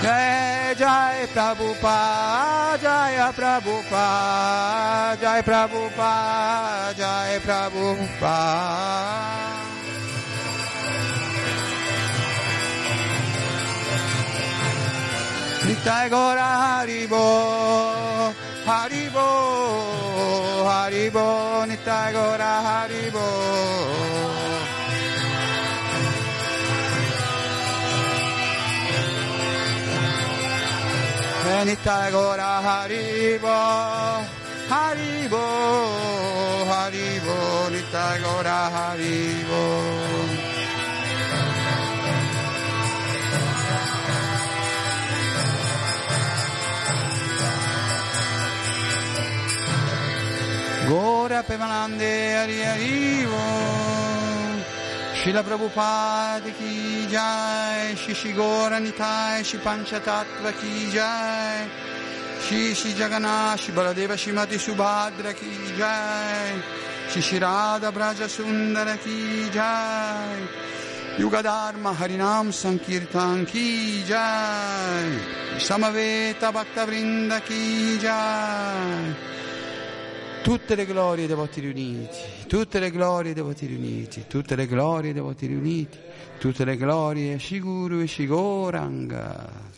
Jai Jai Prabhupada, Jai Prabhupada, Jai Prabhupada, Jai Prabhupada. Nitai Gora Haribo, Haribo, Haribo, Nitai Gora Haribo. Nitai Gora Haribo, Haribo, Haribo, Nitai Gora Haribo. Gora Pemanande Hari Haribo Shila Prabhupada Ki Jai Shishi Gora Nitai Shi Panchatattva Ki Jai Shi Shi Jagannath Shi Baladeva Shimati Subhadra Ki Jai Shi Shi Radha Braja Sundara Ki Jai Yuga Dharma Harinam Sankirtan Ki Jai Samaveta Bhakta Vrinda Ki Jai tutte le glorie dei voti riuniti, tutte le glorie dei voti riuniti, tutte le glorie dei voti riuniti, tutte le glorie Shiguru e Shigoranga.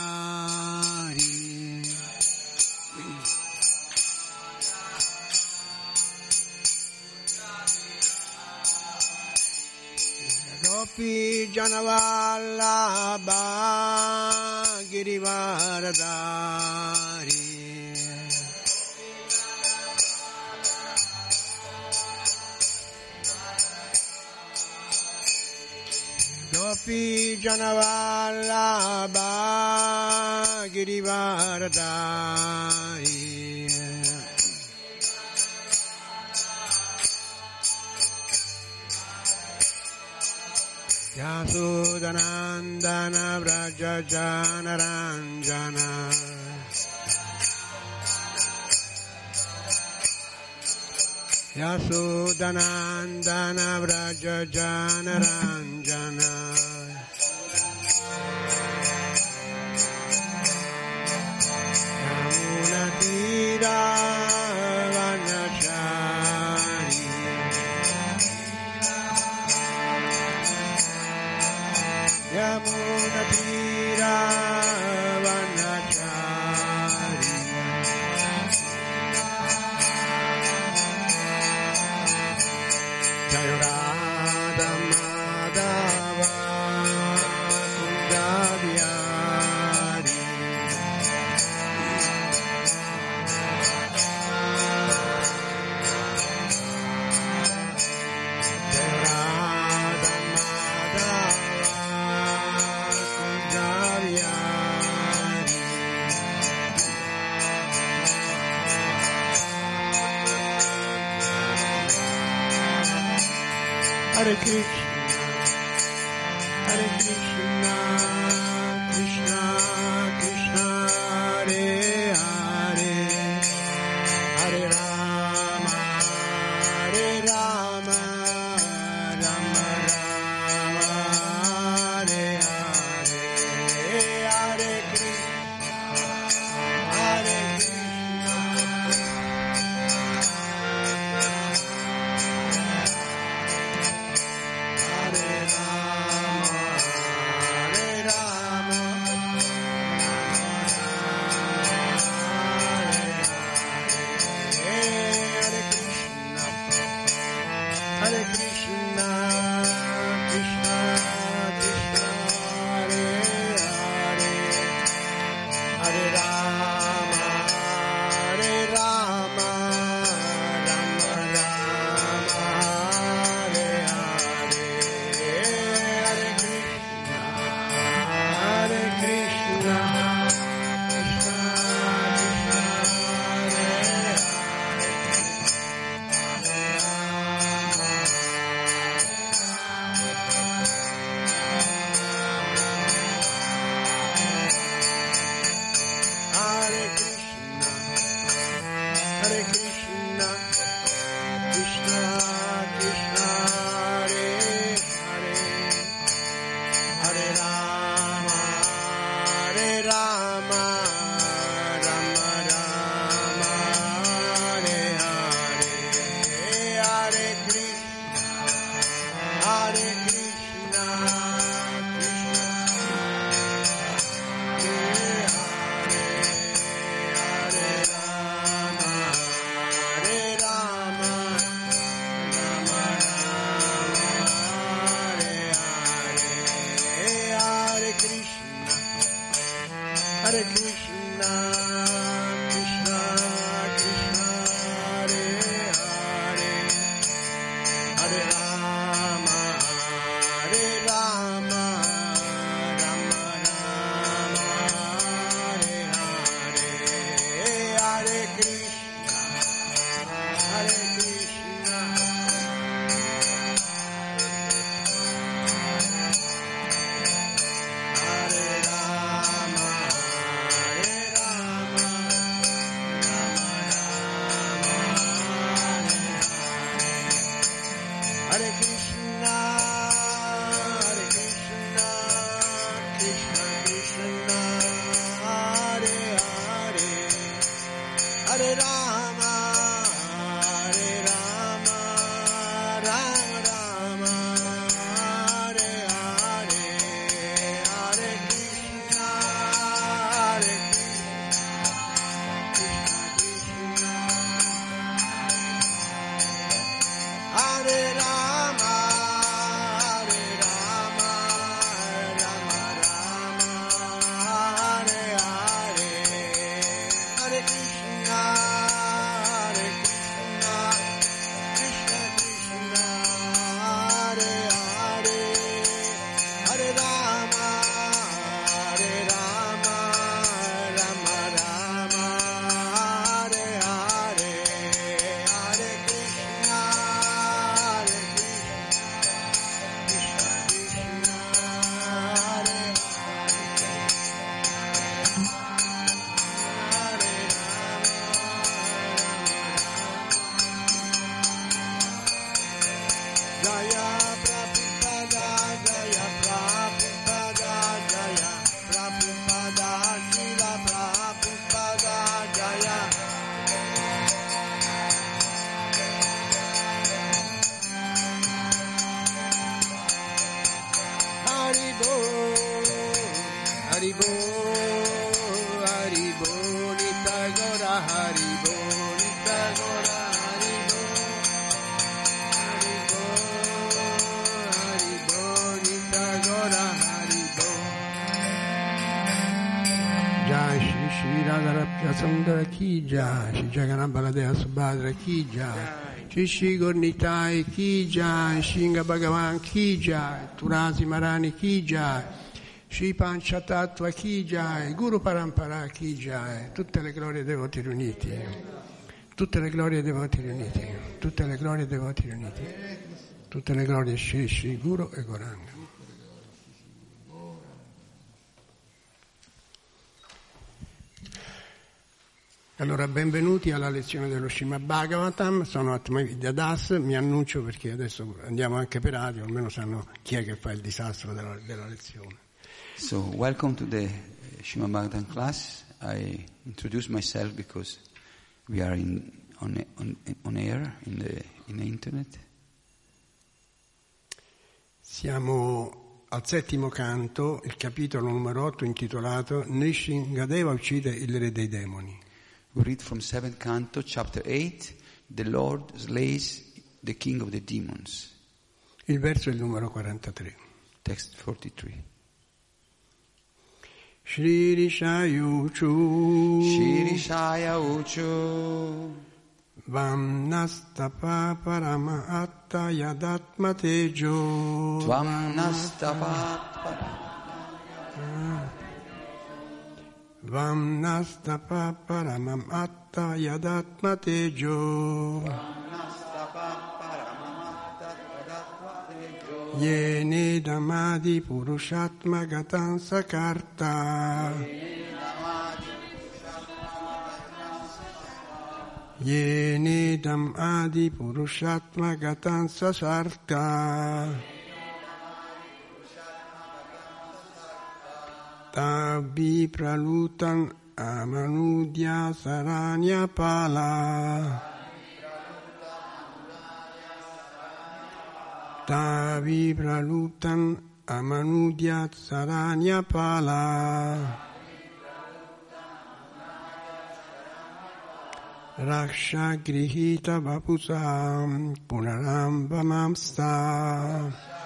api janavala ba girivaradari. Api janavala ba girivaradari. Vasudanandana Vrajajanaranjana Yasudanandana Vrajajanaranjana Yamunatirana Sundara Ki Jai Shri Jagannath Baladeva Subhadra Shri Shri Gornitai Ki Jai Shinga Bhagavan Ki Jai Turasi Marani Ki Jai Shri Panchatattva Ki Jai Guru Parampara Ki Jai tutte le glorie dei devoti riuniti. Tutte le glorie dei devoti riuniti tutte le glorie dei devoti riuniti tutte le glorie Shri Guru e Goranga Allora, benvenuti alla lezione dello Srimad Bhagavatam, sono Atmavidya Das, mi annuncio perché adesso andiamo anche per radio, almeno sanno chi è che fa il disastro della, della lezione. So, welcome to the uh, Shrimad Bhagavatam class. I introduce myself because we are in, on, on, on air in the, in the internet. Siamo al settimo canto, il capitolo numero 8 intitolato Nishingadeva uccide il re dei demoni. We read from 7th canto, chapter 8, the Lord slays the king of the demons. Il verso è il numero 43. Text 43. Shri Rishayuchu Shirishaya Uchu Vam Nastapa Parama Atta Yadatma Tejo Tvam Nastapa Vam Nastapa Paramam Atta Yadatma Tejo. Yene Damadi Purushatma Gatan Sakarta. Yene Damadi Purushatma Gatan Sasarta Tabi Pralutan Amanudya Saranya Pala. Tavi Pralutan Amanudya Saranya Pala. Raksha Grihita Vapusam Punarambamamsta Raksha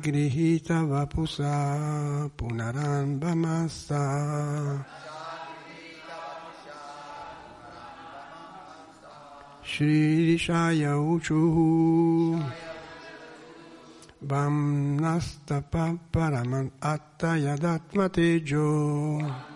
grihita vapusa punaranbamasta. Shri Rishaya Uchuhu Vam Nastapa Paraman Atta Yadatma Tejo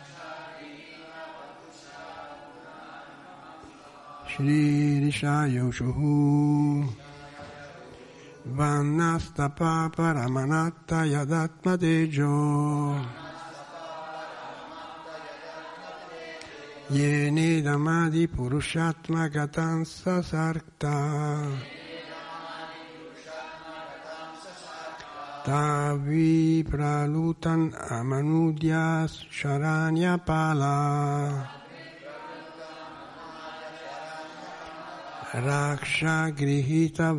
Shri Rishayushuhu Vannastapa Paramanatta Yadatma Dejo Yeni Damadi Purushatma Gatansa Sarkta. Tavi Pralutan Amanudya Sharanya Pala Raksha Grihita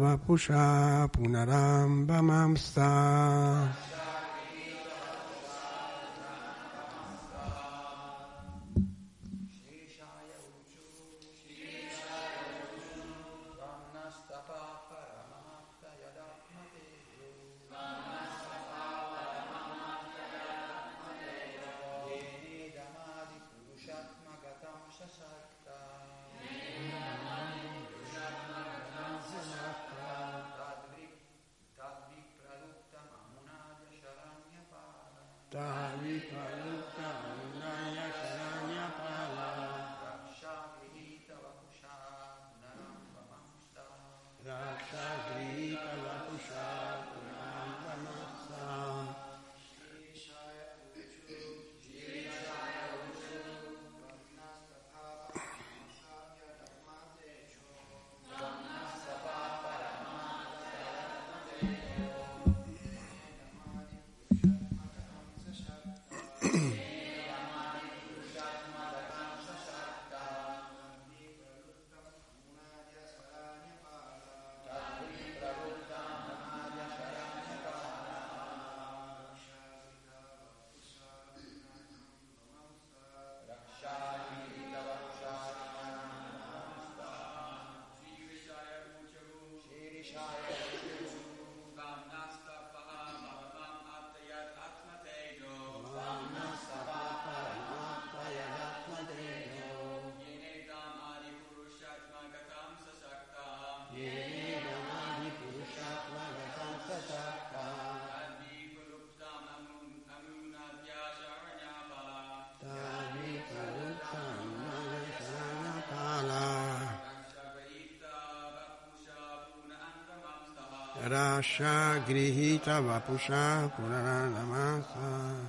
Grihita Vapusha Punaranamasa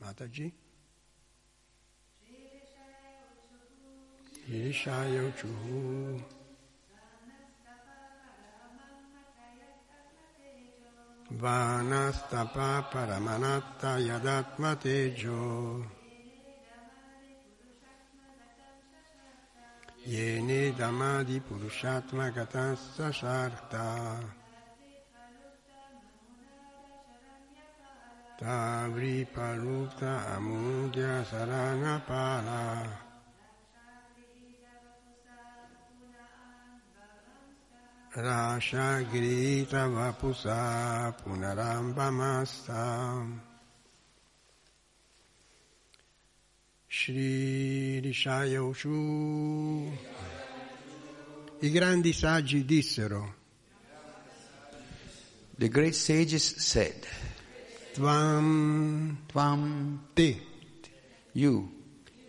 Mataji? Irishaya Uchuhu Vanastapa Paramanatta Yadatma Tejo. Yene Damadi Purushatma Gatassa Sharta Tavri Paluta Amudya Sarana Pala. Rasha Grita Vapusa Punarambamasta Shri Rishaya Ushu. I grandi saggi dissero The great sages said, Tvam Tvam, te you,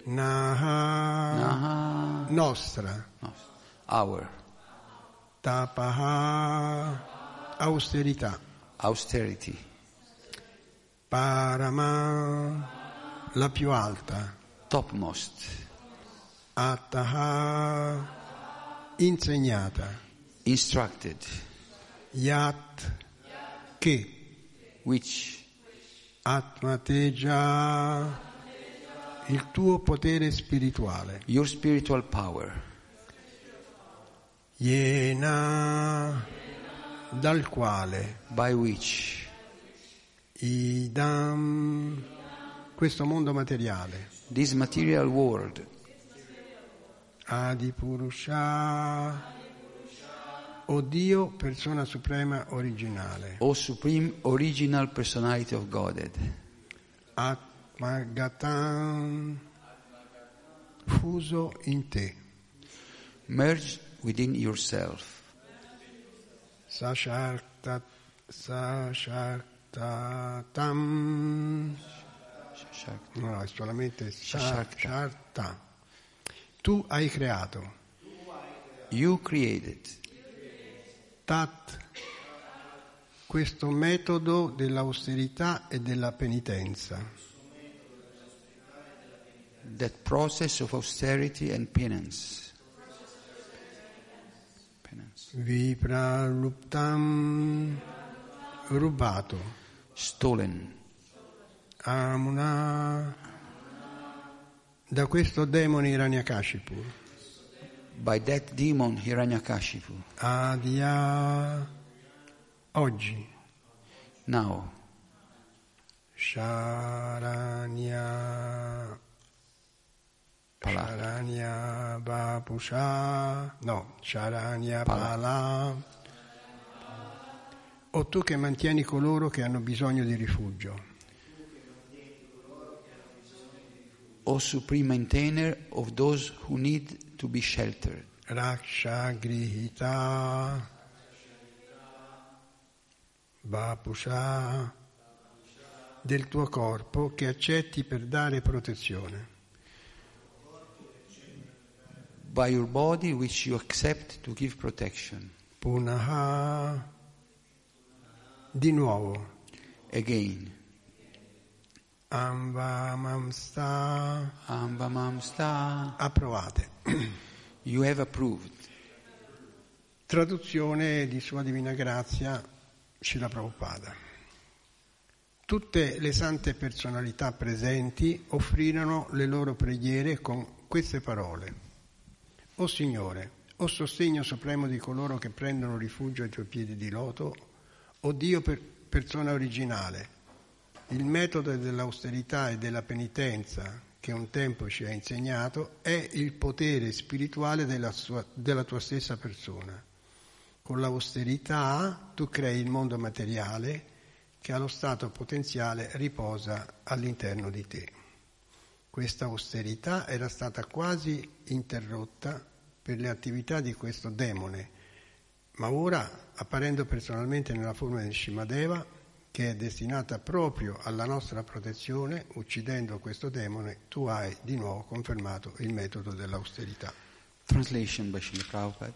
naha. Naha, nostra. No, our, tapaha. Austerità austerity, parama. La più alta. Topmost, attaha insegnata. Instructed, yat. Che which Atmateja, il tuo potere spirituale. your spiritual power, Yena, dal quale? By which? Idam, questo mondo materiale, this material world, Adipurusha, o Dio, persona suprema originale, O supreme original personality of Godhead, Atmagatam, fuso in te, merged within yourself, Sasharta, Sashartatam, no, è solamente. Sasharta. Tu hai creato. You created Tat, questo metodo dell'austerità e della penitenza. that process of austerity and penance. Penance. Vipraluptam, rubato. Stolen Amuna, da questo demone Iranyakashipu. By that demon Hiranyakashipu. Adia, oggi, Now, Sharanya, Pala. Sharanya Vapusha, no, Sharanya. Pala. O tu che mantieni coloro che hanno bisogno di rifugio. O supreme maintainer of those who need to be sheltered. Raksha Grihita Vapusha del tuo corpo che accetti per dare protezione. By your body which you accept to give protection. Punaha di nuovo Again. Ambamamsta Ambamamsta. approvate. You have approved. Traduzione di Sua Divina Grazia, Scila Prabhupada. Tutte le sante personalità presenti offrirono le loro preghiere con queste parole. O Signore, o sostegno supremo di coloro che prendono rifugio ai tuoi piedi di loto, o Dio per persona originale, il metodo dell'austerità e della penitenza che un tempo ci ha insegnato è il potere spirituale della, sua- della tua stessa persona. Con l'austerità tu crei il mondo materiale che allo stato potenziale riposa all'interno di te. Questa austerità era stata quasi interrotta per le attività di questo demone, ma ora, apparendo personalmente nella forma di Shimadeva, che è destinata proprio alla nostra protezione, uccidendo questo demone, tu hai di nuovo confermato il metodo dell'austerità. Translation by Srila Prabhupada.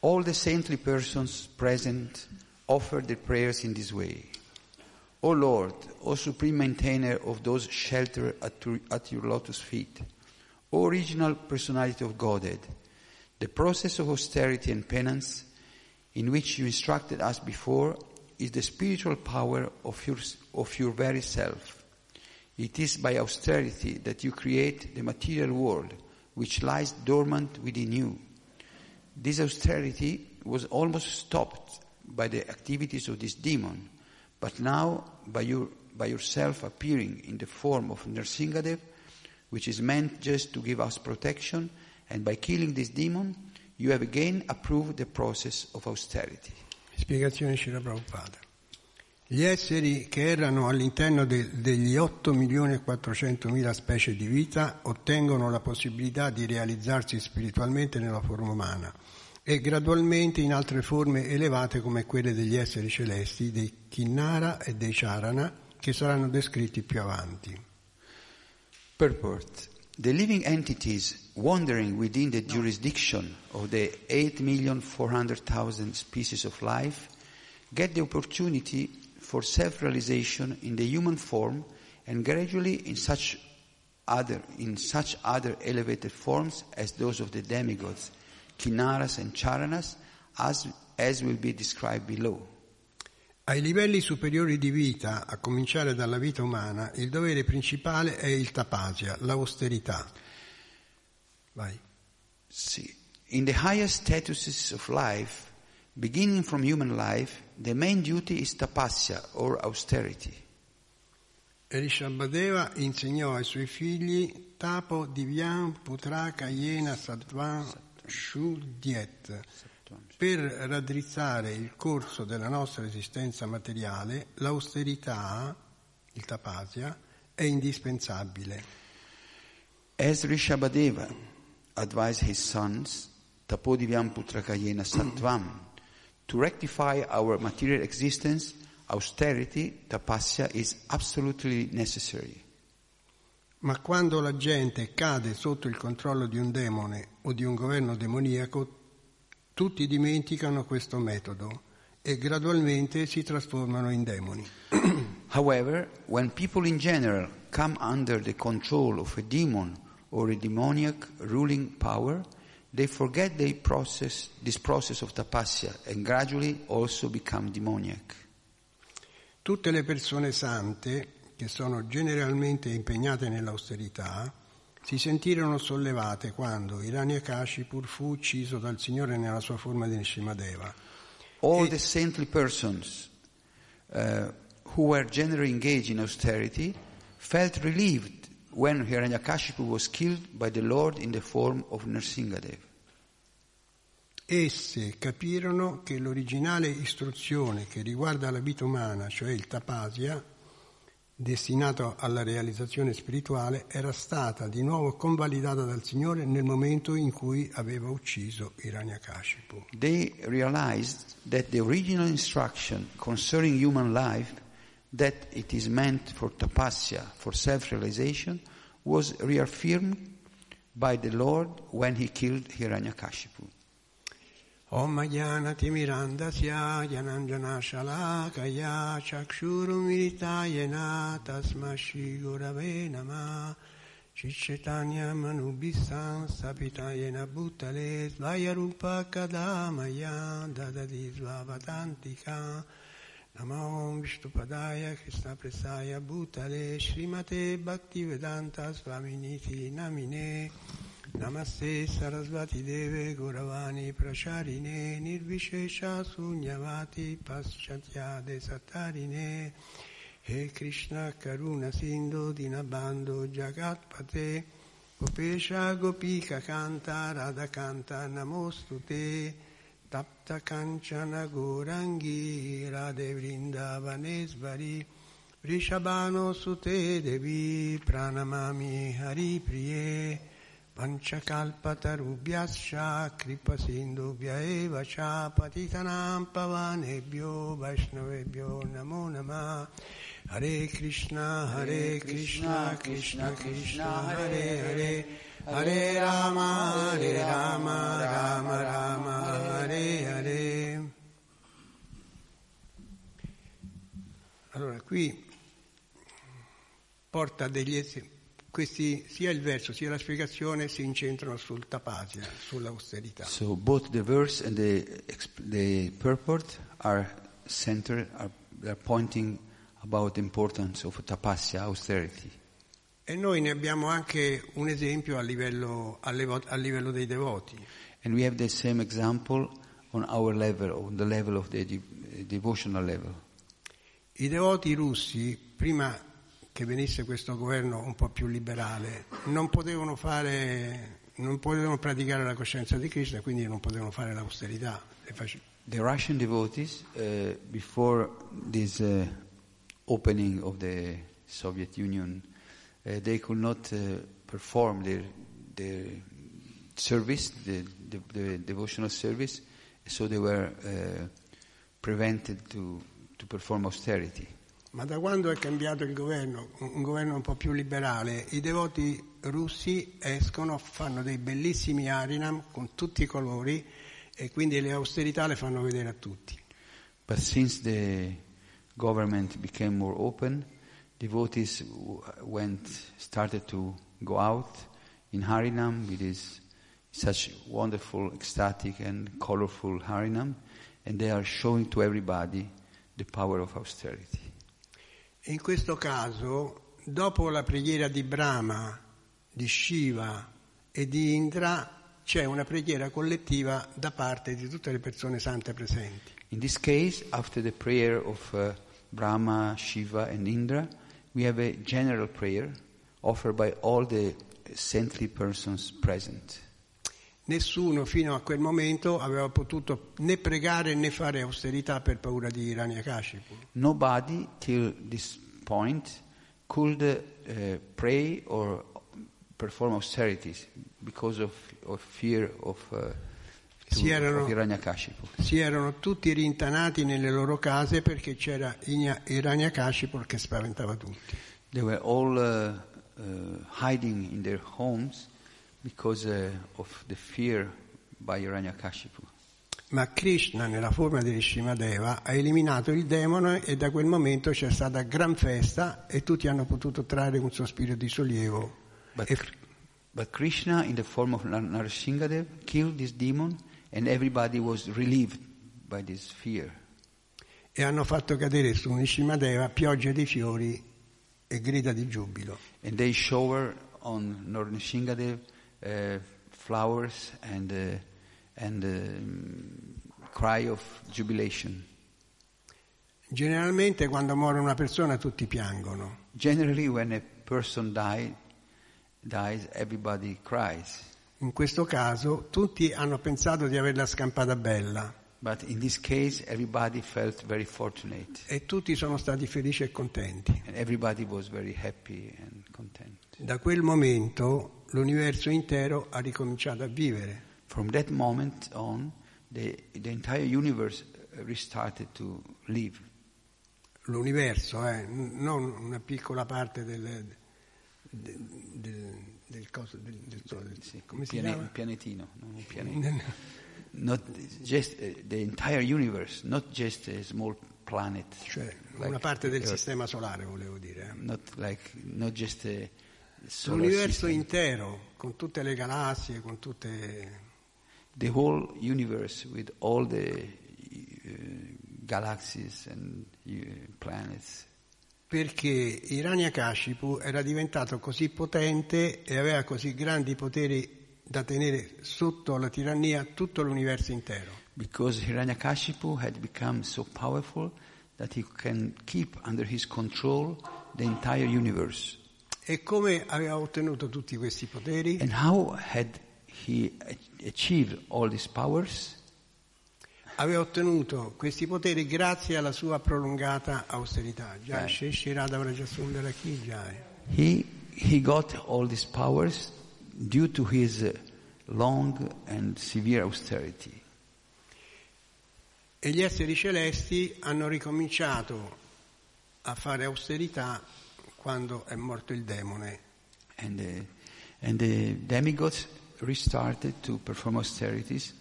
All the saintly persons present offered their prayers in this way. O Lord, O supreme maintainer of those sheltered at, at your lotus feet, O original personality of Godhead, the process of austerity and penance in which you instructed us before is the spiritual power of your, of your very self. It is by austerity that you create the material world which lies dormant within you. This austerity was almost stopped by the activities of this demon, but now by, your, by yourself appearing in the form of Nrsingadev, which is meant just to give us protection, and by killing this demon, you have again approved the process of austerity. Spiegazione Shira Prabhupada. Gli esseri che erano all'interno de- degli 8 milioni e 400 mila specie di vita ottengono la possibilità di realizzarsi spiritualmente nella forma umana e gradualmente in altre forme elevate come quelle degli esseri celesti, dei Kinnara e dei Charana, che saranno descritti più avanti. Purport. The living entities wandering within the jurisdiction of the 8,400,000 species of life get the opportunity for self-realization in the human form and gradually in such other, in such other elevated forms as those of the demigods, Kinnaras and Charanas, as, as will be described below. Ai livelli superiori di vita, a cominciare dalla vita umana, il dovere principale è il tapasia, l'austerità. Vai. See, in the highest statuses of life, beginning from human life, the main duty is tapasya or austerity. Rishabhadeva insegnò ai suoi figli Tapo Divyam Putraka Yena Sattvam Shudyet per raddrizzare il corso della nostra esistenza materiale, l'austerità, il tapasya, è indispensabile. As Rishabhadeva advised his sons, Tapodivyam Putrakayena Sattvam, to rectify our material existence, austerity, tapasya is absolutely necessary. Ma quando la gente cade sotto il controllo di un demone o di un governo demoniaco, tutti dimenticano questo metodo e gradualmente si trasformano in demoni. However, when people in general come under the control of a demon or a demoniac ruling power, they forget they process, this process of tapasya and gradually also become demoniac. Tutte le persone sante, che sono generalmente impegnate nell'austerità, si sentirono sollevate quando Hiranyakashipu fu ucciso dal Signore nella sua forma di Nishimadeva. All E- the saintly persons uh, who were generally engaged in austerity felt relieved when Hiranyakashipu was killed by the Lord in the form of Nrsingadev. Esse capirono che l'originale istruzione che riguarda la vita umana, cioè il tapasya, destinato alla realizzazione spirituale, era stata di nuovo convalidata dal Signore nel momento in cui aveva ucciso Hiranyakashipu. They realized that the original instruction concerning human life, that it is meant for tapasya, for self-realization, was reaffirmed by the Lord when he killed Hiranyakashipu. Om Jnana Timirandasya Jananjana Shalakaya Chakshurumiritayena Tasma Shri Gurave Nama Chichetanya Manubhisam Sapitayena Bhutale Svayarupa Kadamaya Dadadi Svavatantika Namo Vishnupadaya Krishna Presaya Bhutale Srimate Bhaktivedanta Svaminiti Namine Namaste Sarasvati Deve Gauravani Prasharine Nirvishesha Sunyavati Paschatya Desatarine He Krishna Karuna Sindhu Dinabando Jagatpate Gopesha Gopika Kanta Radha Kanta Namostute Tapta Kanchana Gorangi Radhe Vrindavanesvari Vrishabhano Sute Devi Pranamami Hari Priye Panchakalpatarubhyascha Kripasindubhya eva cha Patitanam Pavanebhyo Vaishnavebhyo Namo Namah. Hare Krishna Hare Krishna Krishna Krishna Hare Hare. Hare Rama Hare Rama Rama Rama Hare Hare. Allora qui porta degli esempi questi, sia il verso sia la spiegazione si incentrano sul tapasya, sull'austerità. So both the verse and the, the purport are centered, are, are pointing about the importance of tapasya, austerity. E noi ne abbiamo anche un esempio a livello, a levo- a livello dei devoti. And we have the same example on our level, on the level of the de- devotional level. I devoti russi, prima che venisse questo governo un po' più liberale, non potevano fare, non potevano praticare la coscienza di Krishna, quindi non potevano fare l'austerità. The Russian devotees, uh, before this uh, opening of the Soviet Union, uh, they could not uh, perform their, their service, the, the, the devotional service, so they were uh, prevented to, to perform austerity. Ma da quando è cambiato il governo, un governo un po' più liberale, i devoti russi escono, fanno dei bellissimi harinam con tutti i colori e quindi le austerità le fanno vedere a tutti. But since the government became more open, devotees went started to go out in Harinam with this such wonderful, ecstatic, and colorful Harinam, and they are showing to everybody the power of austerity. In questo caso, dopo la preghiera di Brahma, di Shiva e di Indra, c'è una preghiera collettiva da parte di tutte le persone sante presenti. In this case, after the prayer of uh, Brahma, Shiva, and Indra, we have a general prayer offered by all the saintly persons present. Nessuno fino a quel momento aveva potuto né pregare né fare austerità per paura di Hiranyakashipu. Nobody till this point could uh, pray or perform austerities because of, of fear of, uh, Si erano-. Si erano tutti rintanati nelle loro case perché c'era Hiranyakashipu che spaventava tutti. They were all uh, uh, hiding in their homes because uh, of the fear by Hiranyakashipu. Ma Krishna, nella forma di Rishimadeva, ha eliminato il demone e da quel momento c'è stata gran festa e tutti hanno potuto trarre un sospiro di sollievo. But, E- but Krishna, in the form of Nar- Narasimhadev, killed this demon, and everybody was relieved by this fear. e hanno fatto cadere su Nishimadeva piogge di fiori e grida di giubilo. And they shower on Narasimhadev uh, flowers and uh, and um, cry of jubilation. Generalmente quando muore una persona tutti piangono, Generally, when a person die, dies, everybody cries. in questo caso tutti hanno pensato di averla scampata bella But in this case, everybody felt very fortunate, e tutti sono stati felici e contenti. and everybody was very happy and content. Da quel momento l'universo intero ha ricominciato a vivere. From that moment on, the, the entire universe uh, restarted to live. L'universo, eh, non una piccola parte del, del, del, del coso, del, del sole. Sì, Come si piane- chiama? un pianetino, non un pianeta. Not just uh, the entire universe, not just a small planet. Cioè like una parte del Earth, sistema solare, volevo dire. eh. Not like not just a L'universo intero, con tutte le galassie, con tutte... the whole universe with all the uh, galaxies and uh, planets. Perché Hiranyakashipu era diventato così potente e aveva così grandi poteri da tenere sotto la tirannia tutto l'universo intero. Because Hiranyakashipu had become so powerful that he can keep under his control the entire universe. E come aveva ottenuto tutti questi poteri? And how had he achieved all these powers? Aveva ottenuto questi poteri grazie alla sua prolungata austerità. Jai Eh. Sheshi Radha Vrajasundara Ki Jai. He, he got all these powers due to his uh, long and severe austerity. E gli esseri celesti hanno ricominciato a fare austerità quando è morto il demone. And the, and the demigods restarted to perform austerities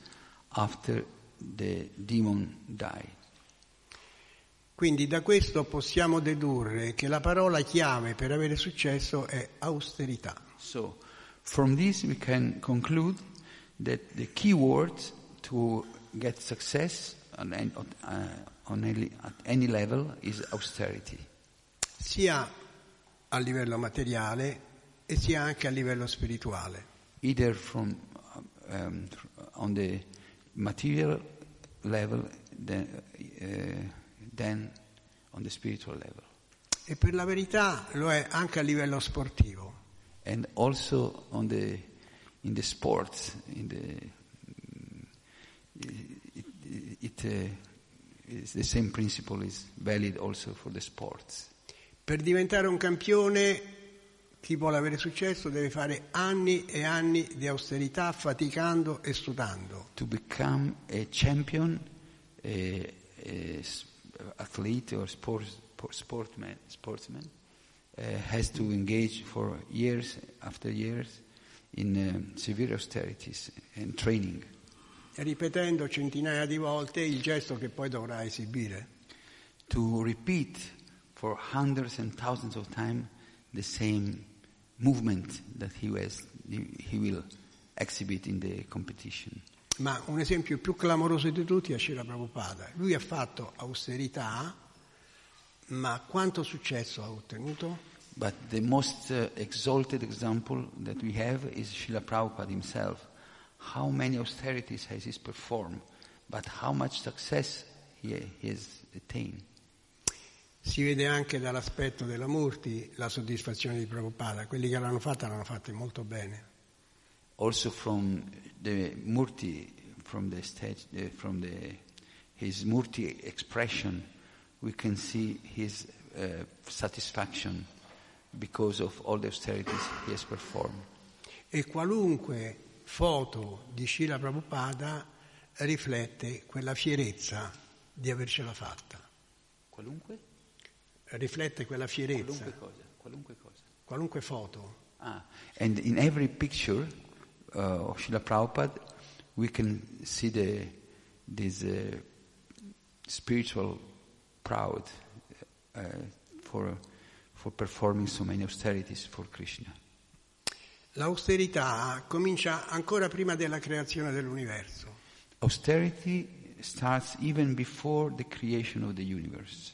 after the demon died. Quindi da questo possiamo dedurre che la parola chiave per avere successo è austerità. So, from this we can conclude that the key word to get success on any, uh, on any, at any level is austerity, sia a livello materiale e sia anche a livello spirituale. either from um, on the material level, then, uh, then on the spiritual level. E per la verità lo è anche a livello sportivo. and also on the in the sports in the mm, it, it, uh, is the same principle is valid also for the sports Per diventare un campione, chi vuole avere successo deve fare anni e anni di austerità, faticando e sudando. to become a champion a, a athlete or sports sportsman sportsman uh, has to engage for years after years in um, severe austerities and training ripetendo centinaia di volte il gesto che poi dovrà esibire. to repeat for hundreds and thousands of times the same movement that he was he will exhibit in the competition. Ma un esempio più clamoroso di tutti è Srila Prabhupada. Lui ha fatto austerità Ma quanto successo ha ottenuto? But the most uh, exalted example that we have is Srila Prabhupada himself. How many austerities has he performed, but how much success he, he has attained. Si vede anche dall'aspetto della Murti la soddisfazione di Prabhupada. Quelli che l'hanno fatta l'hanno fatta molto bene. Also from the Murti, from the stage, uh, from the, his Murti expression, we can see his uh, satisfaction because of all the austerities he has performed. E qualunque foto di Srila Prabhupada riflette quella fierezza di avercela fatta. Qualunque? Riflette quella fierezza. Qualunque cosa. Qualunque cosa. Qualunque foto. Ah, and in every picture uh, of Srila Prabhupada, we can see the, this uh, spiritual proud uh, for, for performing so many austerities for Krishna. L'austerità comincia ancora prima della creazione dell'universo. Austerity starts even before the creation of the universe.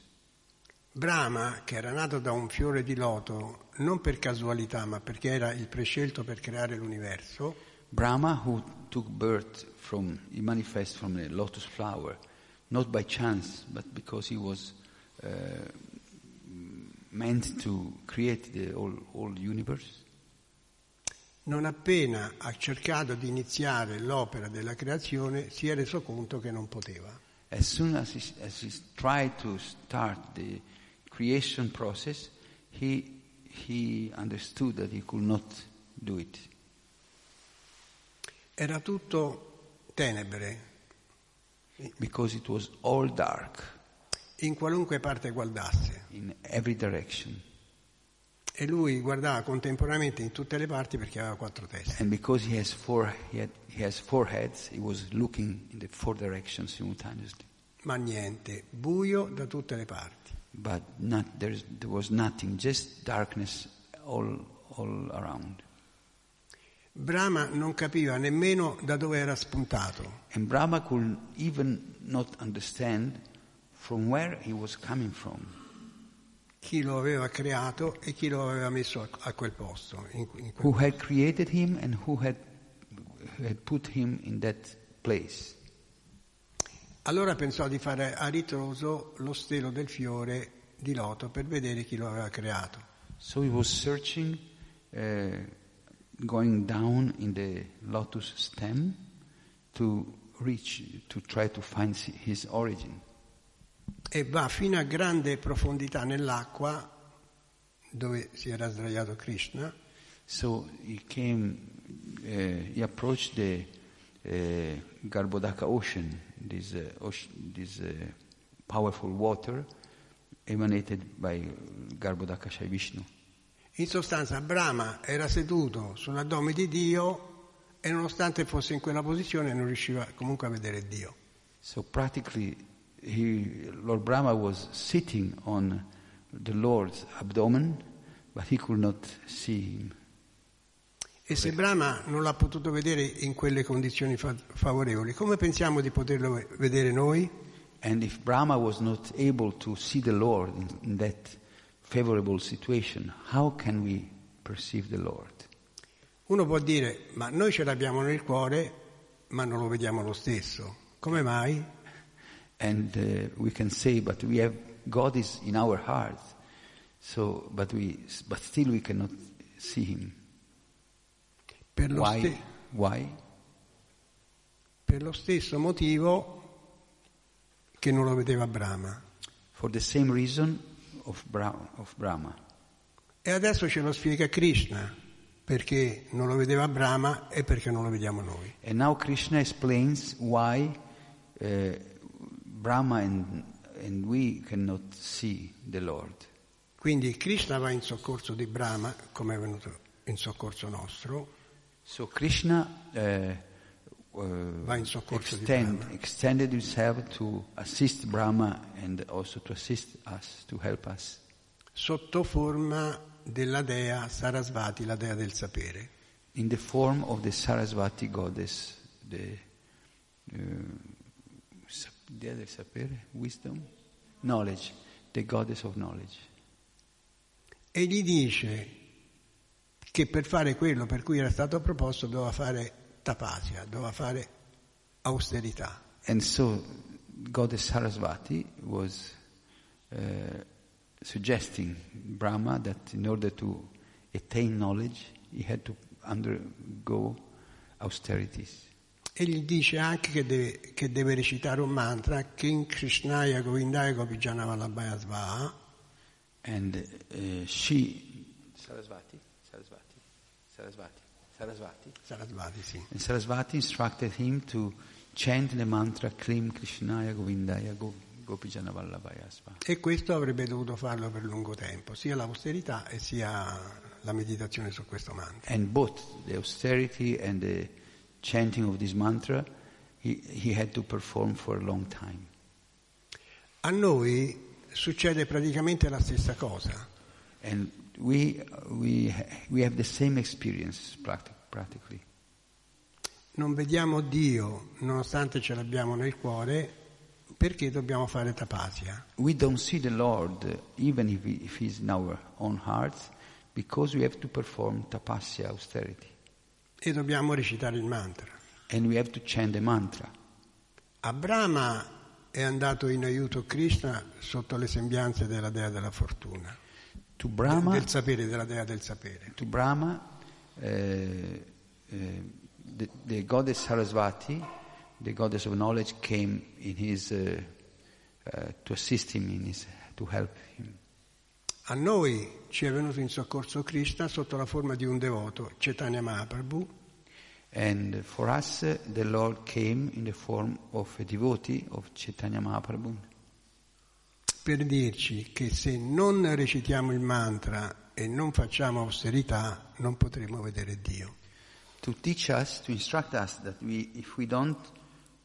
Brahma, che era nato da un fiore di loto, non per casualità, ma perché era il prescelto per creare l'universo, Brahma, who took birth from, he manifests from the lotus flower, not by chance, but because he was uh, meant to create the whole, whole universe. non appena ha cercato di iniziare l'opera della creazione, si è reso conto che non poteva. As soon as he, as he tried to start the creation process, he, he understood that he could not do it. Era tutto tenebre, Because it was all dark in qualunque parte guardasse. in every direction. E lui guardava contemporaneamente in tutte le parti perché aveva quattro teste. And because he has four, he, had, he has four heads, he was looking in the four directions simultaneously. Ma niente, buio da tutte le parti. But not, there was nothing, just darkness all, all around. Brahma non capiva nemmeno da dove era spuntato. And Brahma could even not understand from where he was coming from. chi lo aveva creato e chi lo aveva messo a- a quel posto. in- in quel- Who had created him and who had, had put him in that place. Allora pensò di fare a ritroso lo stelo del fiore di loto per vedere chi lo aveva creato. So he was searching, uh, going down in the lotus stem to reach, to try to find his origin. E va fino a grande profondità nell'acqua dove si era sdraiato Krishna So he came, uh, he approached the Garbhodaka ocean, this, uh, ocean, this uh, powerful water emanated by Garbhodaka Shai Vishnu. In sostanza Brahma era seduto sull'addome di Dio e nonostante fosse in quella posizione non riusciva comunque a vedere Dio. So practically, he, Lord Brahma was sitting on the Lord's abdomen, but he could not see him. E se Brahma non l'ha potuto vedere in quelle condizioni fa- favorevoli, come pensiamo di poterlo vedere noi? And if Brahma was not able to see the Lord in, in that favorable situation, how can we perceive the Lord? Uno può dire, ma noi ce l'abbiamo nel cuore, ma non lo vediamo lo stesso. Come mai? And uh, we can say, but we have God is in our hearts, so but we but still we cannot see Him. Per lo, Why? ste- Why? per lo stesso motivo che non lo vedeva Brahma. For the same reason of, Bra- of Brahma. E adesso ce lo spiega Krishna, perché non lo vedeva Brahma e perché non lo vediamo noi. And now Krishna explains why uh, Brahma and, and we cannot see the Lord. Quindi Krishna va in soccorso di Brahma, come è venuto in soccorso nostro, So Krishna uh, Va in soccorso di extend, Brahma. extended himself to assist Brahma and also to assist us, to help us, sotto forma della dea Sarasvati, la dea del sapere. in the form of the Sarasvati goddess, the uh, dea del sapere, wisdom, knowledge, the goddess of knowledge. E gli dice che per fare quello per cui era stato proposto doveva fare tapasia, doveva fare austerità. And so goddess Sarasvati was uh, suggesting Brahma that in order to attain knowledge he had to undergo austerities. E gli dice anche che deve, che deve recitare un mantra, King Krishnaya Govindaya Gopijana Vallabhaya Svaha. And uh, she, Sarasvati, Sarasvati, Sarasvati, Sarasvati, sì. and Sarasvati instructed him to chant the mantra Klim Krishnaya Govindaya Go- Gopijana Vallabhaya. E questo avrebbe dovuto farlo per lungo tempo, sia l'austerità e sia la meditazione su questo mantra. And both the austerity and the chanting of this mantra, he, he had to perform for a long time. A noi succede praticamente la stessa cosa. And we, we, we have the same experience practic- practically. Non vediamo Dio nonostante ce l'abbiamo nel cuore perché dobbiamo fare tapasia. We don't see the Lord even if, he, if He's in our own hearts because we have to perform tapasya, austerity. e dobbiamo recitare il mantra. And we have to chant the mantra. Abrama è andato in aiuto a Krishna sotto le sembianze della dea della fortuna, To Brahma, del sapere, della dea del sapere. to Brahma uh, uh, the, the goddess Sarasvati, the goddess of knowledge, came in his, uh, uh, to assist him, in his, to help him. A noi ci è venuto in soccorso Krishna sotto la forma di un devoto, Chaitanya Mahaprabhu, And for us, the Lord came in the form of a devotee of Chaitanya Mahaprabhu per dirci che se non recitiamo il mantra e non facciamo austerità non potremo vedere Dio. to teach us, to instruct us that we, if we don't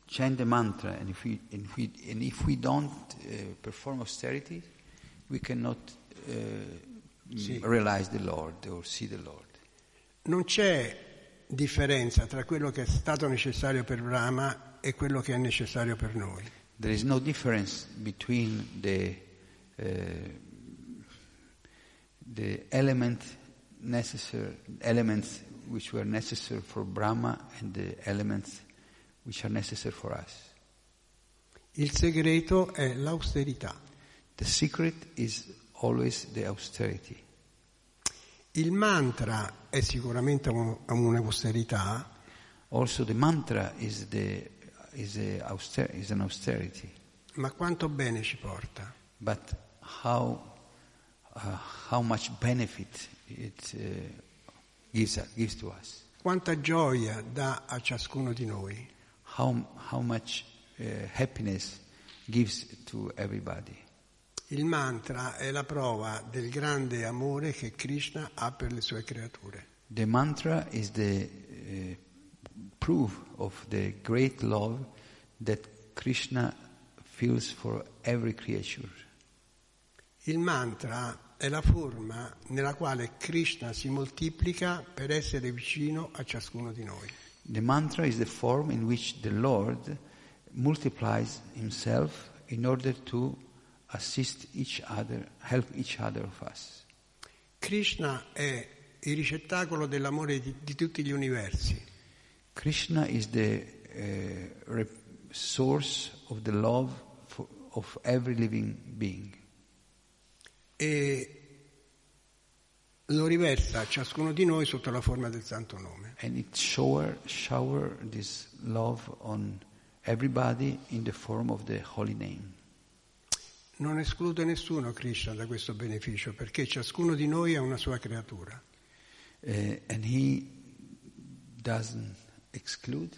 chant the mantra and if we, and we, and if we don't uh, perform austerity, we cannot uh, Sì. realize the Lord or see the Lord. Non c'è differenza tra quello che è stato necessario per Brahma e quello che è necessario per noi. There is no difference between the uh, the element necessary elements which were necessary for Brahma and the elements which are necessary for us. Il segreto è l'austerità. The secret is always the austerity. Il mantra è sicuramente un- un'austerità, Also, the mantra is, the, is, auster, is an austerity. ma quanto bene ci porta? But how, uh, how much benefit it uh, gives, gives to us? Quanta gioia dà a ciascuno di noi? How, how much uh, happiness gives to everybody? Il mantra è la prova del grande amore che Krishna ha per le sue creature. The mantra is the uh, proof of the great love that Krishna feels for every creature. Il mantra è la forma nella quale Krishna si moltiplica per essere vicino a ciascuno di noi. The mantra is the form in which the Lord multiplies himself in order to assist each other, help each other of us. Krishna è il ricettacolo dell'amore di, di tutti gli universi. Krishna is the uh, source of the love for, of every living being. e lo riversa a ciascuno di noi sotto la forma del santo nome. And it shower, shower this love on everybody in the form of the holy name. Non esclude nessuno Krishna da questo beneficio perché ciascuno di noi è una sua creatura. Uh, and he doesn't exclude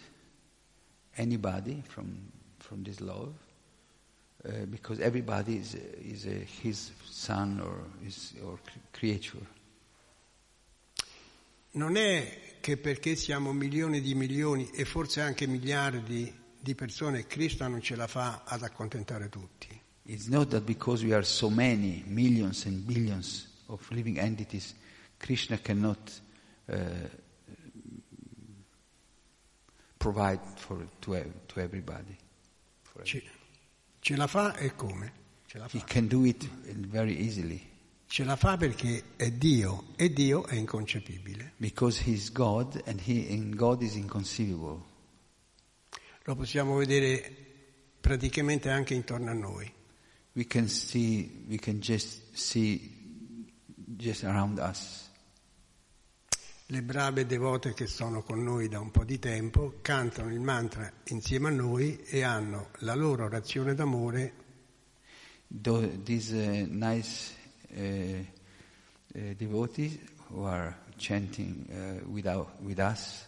anybody from, from this love uh, because everybody is, is a, his son or, his, or creature. Non è che perché siamo milioni di milioni e forse anche miliardi di persone Krishna non ce la fa ad accontentare tutti. It's not that because we are so many, millions and billions of living entities, Krishna cannot uh, provide for, to, to everybody. For Ce, ce la fa e come? Ce la He fa. can do it very easily Ce la fa perché è Dio e Dio è inconcepibile. because He's God and He in God is inconceivable. Lo possiamo vedere praticamente anche intorno a noi. We can see, we can just see just around us. Le brave devote che sono con noi da un po' di tempo cantano il mantra insieme a noi e hanno la loro orazione d'amore Though these uh, nice uh, uh, devotees who are chanting uh, without, with us,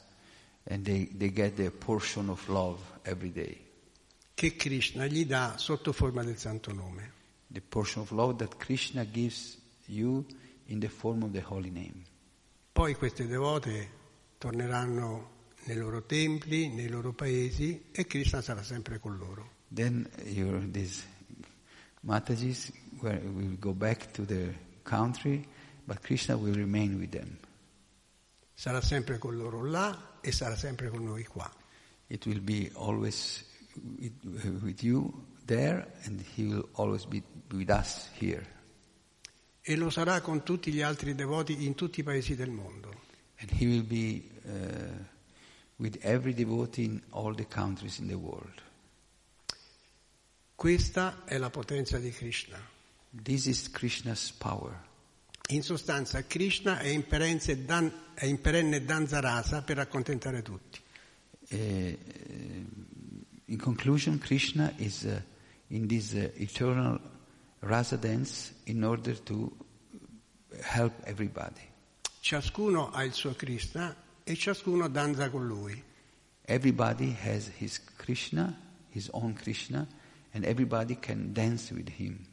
and they, they get their portion of love every day. che Krishna gli dà sotto forma del santo nome. The portion of love that Krishna gives you in the form of the holy name. Poi queste devote torneranno nei loro templi, nei loro paesi e Krishna sarà sempre con loro. Then your, these Matajis will, go back to their country, but Krishna will remain with them. Sarà sempre con loro là e sarà sempre con noi qua. It will be always with, with you there, and He will always be with us here. E lo sarà con tutti gli altri devoti in tutti i paesi del mondo. Be uh. Questa è la potenza di Krishna. This is Krishna's power. In sostanza Krishna è in, dan- è in perenne danza rasa per accontentare tutti. Uh, in conclusion, Krishna is uh, in this uh, eternal rasa dance in order to help everybody. Ciascuno ha il suo Krishna e ciascuno danza con lui. Everybody has his Krishna, his own Krishna, and everybody can dance with him.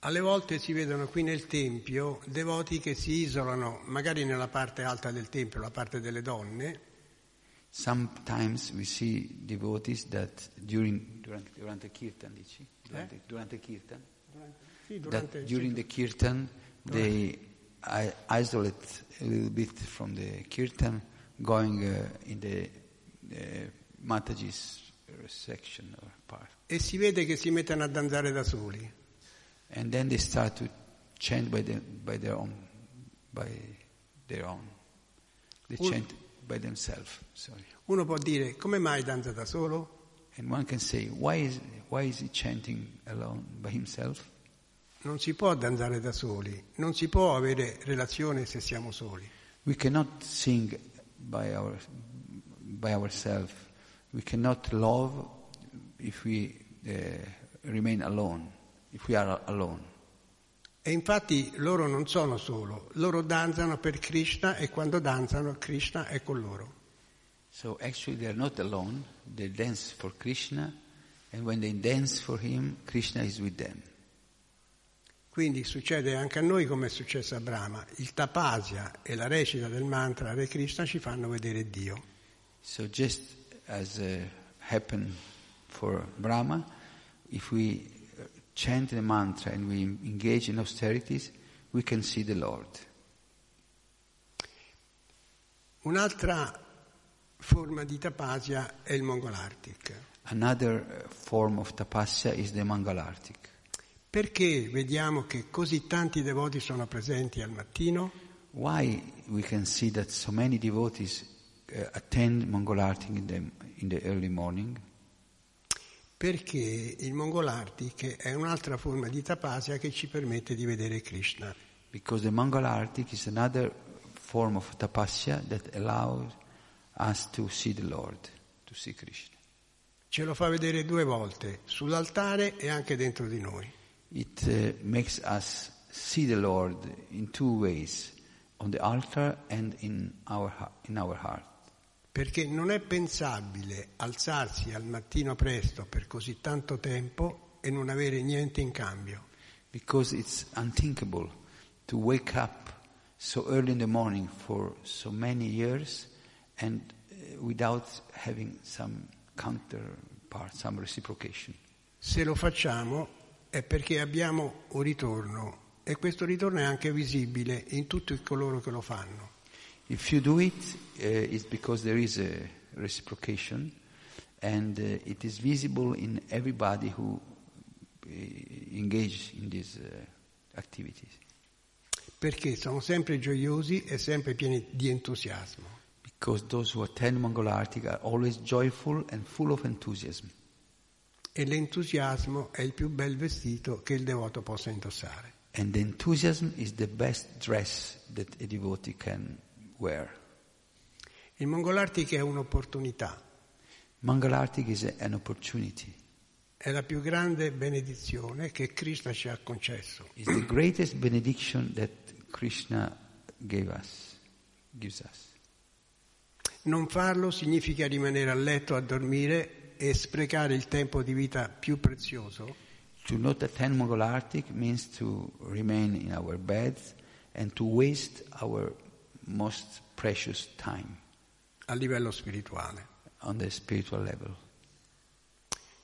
Alle volte si vedono qui nel Tempio devoti che si isolano, magari nella parte alta del Tempio, la parte delle donne, Sometimes we see devotees that during durante, durante kirtan, dici? Durante, durante kirtan, sì, that durante, during the kirtan they i- isolate a little bit from the kirtan, going uh, in the, the Mataji's section or part, e si vede che si mettono a danzare da soli. and then they start to chant by, the, by their own, by their own. They chant by themselves. Sorry. Uno può dire come mai danza da solo? And one can say, why is, why is he chanting alone by himself? Non si può danzare da soli, non si può avere relazione se siamo soli. We cannot sing by, our, by ourselves. We cannot love if we uh, remain alone, if we are alone. E infatti loro non sono solo, loro danzano per Krishna e quando danzano Krishna è con loro. So actually they are not alone. They dance for Krishna, and when they dance for him, Krishna is with them. Quindi succede anche a noi come è successo a Brahma. Il tapasya e la recita del mantra Hare Krishna ci fanno vedere Dio. So just as uh, happened for Brahma, if we uh, chant the mantra and we engage in austerities, we can see the Lord. Un'altra forma di tapasya è il Mongolartic. Another uh, form of tapasya is the Mangalartik. Perché vediamo che così tanti devoti sono presenti al mattino? Why we can see that so many devotees uh, attend Mangalartik in the, in the early morning? Perché il Mongolartic è un'altra forma di tapasya che ci permette di vedere Krishna. Because the Mangalartik is another form of tapasya that allows us to see the Lord, to see Krishna. Ce lo fa vedere due volte, sull'altare e anche dentro di noi. It uh, makes us see the Lord in two ways, on the altar and in our, in our heart. Perché non è pensabile alzarsi al mattino presto per così tanto tempo e non avere niente in cambio. Because it's unthinkable to wake up so early in the morning for so many years and uh, without having some counterpart, some reciprocation. Se lo facciamo è perché abbiamo un ritorno e questo ritorno è anche visibile in tutti coloro che lo fanno. If you do it, uh, it's because there is a reciprocation and uh, it is visible in everybody who uh, engage in these uh, activities. Perché sono sempre gioiosi e sempre pieni di entusiasmo. Because those who attend Mongol Arctic are always joyful and full of enthusiasm. E l'entusiasmo è il più bel vestito che il devoto possa indossare. And the enthusiasm is the best dress that a devotee can wear. Il Mongolartic è un'opportunità, Mongol Arctic is a- an opportunity. è la più grande benedizione che Krishna ci ha concesso. It's the greatest benediction that Krishna gave us, gives us. Non farlo significa rimanere a letto a dormire e sprecare il tempo di vita più prezioso To not attend Mongol Arctic means to remain in our beds and to waste our most precious time a livello spirituale. on the spiritual level.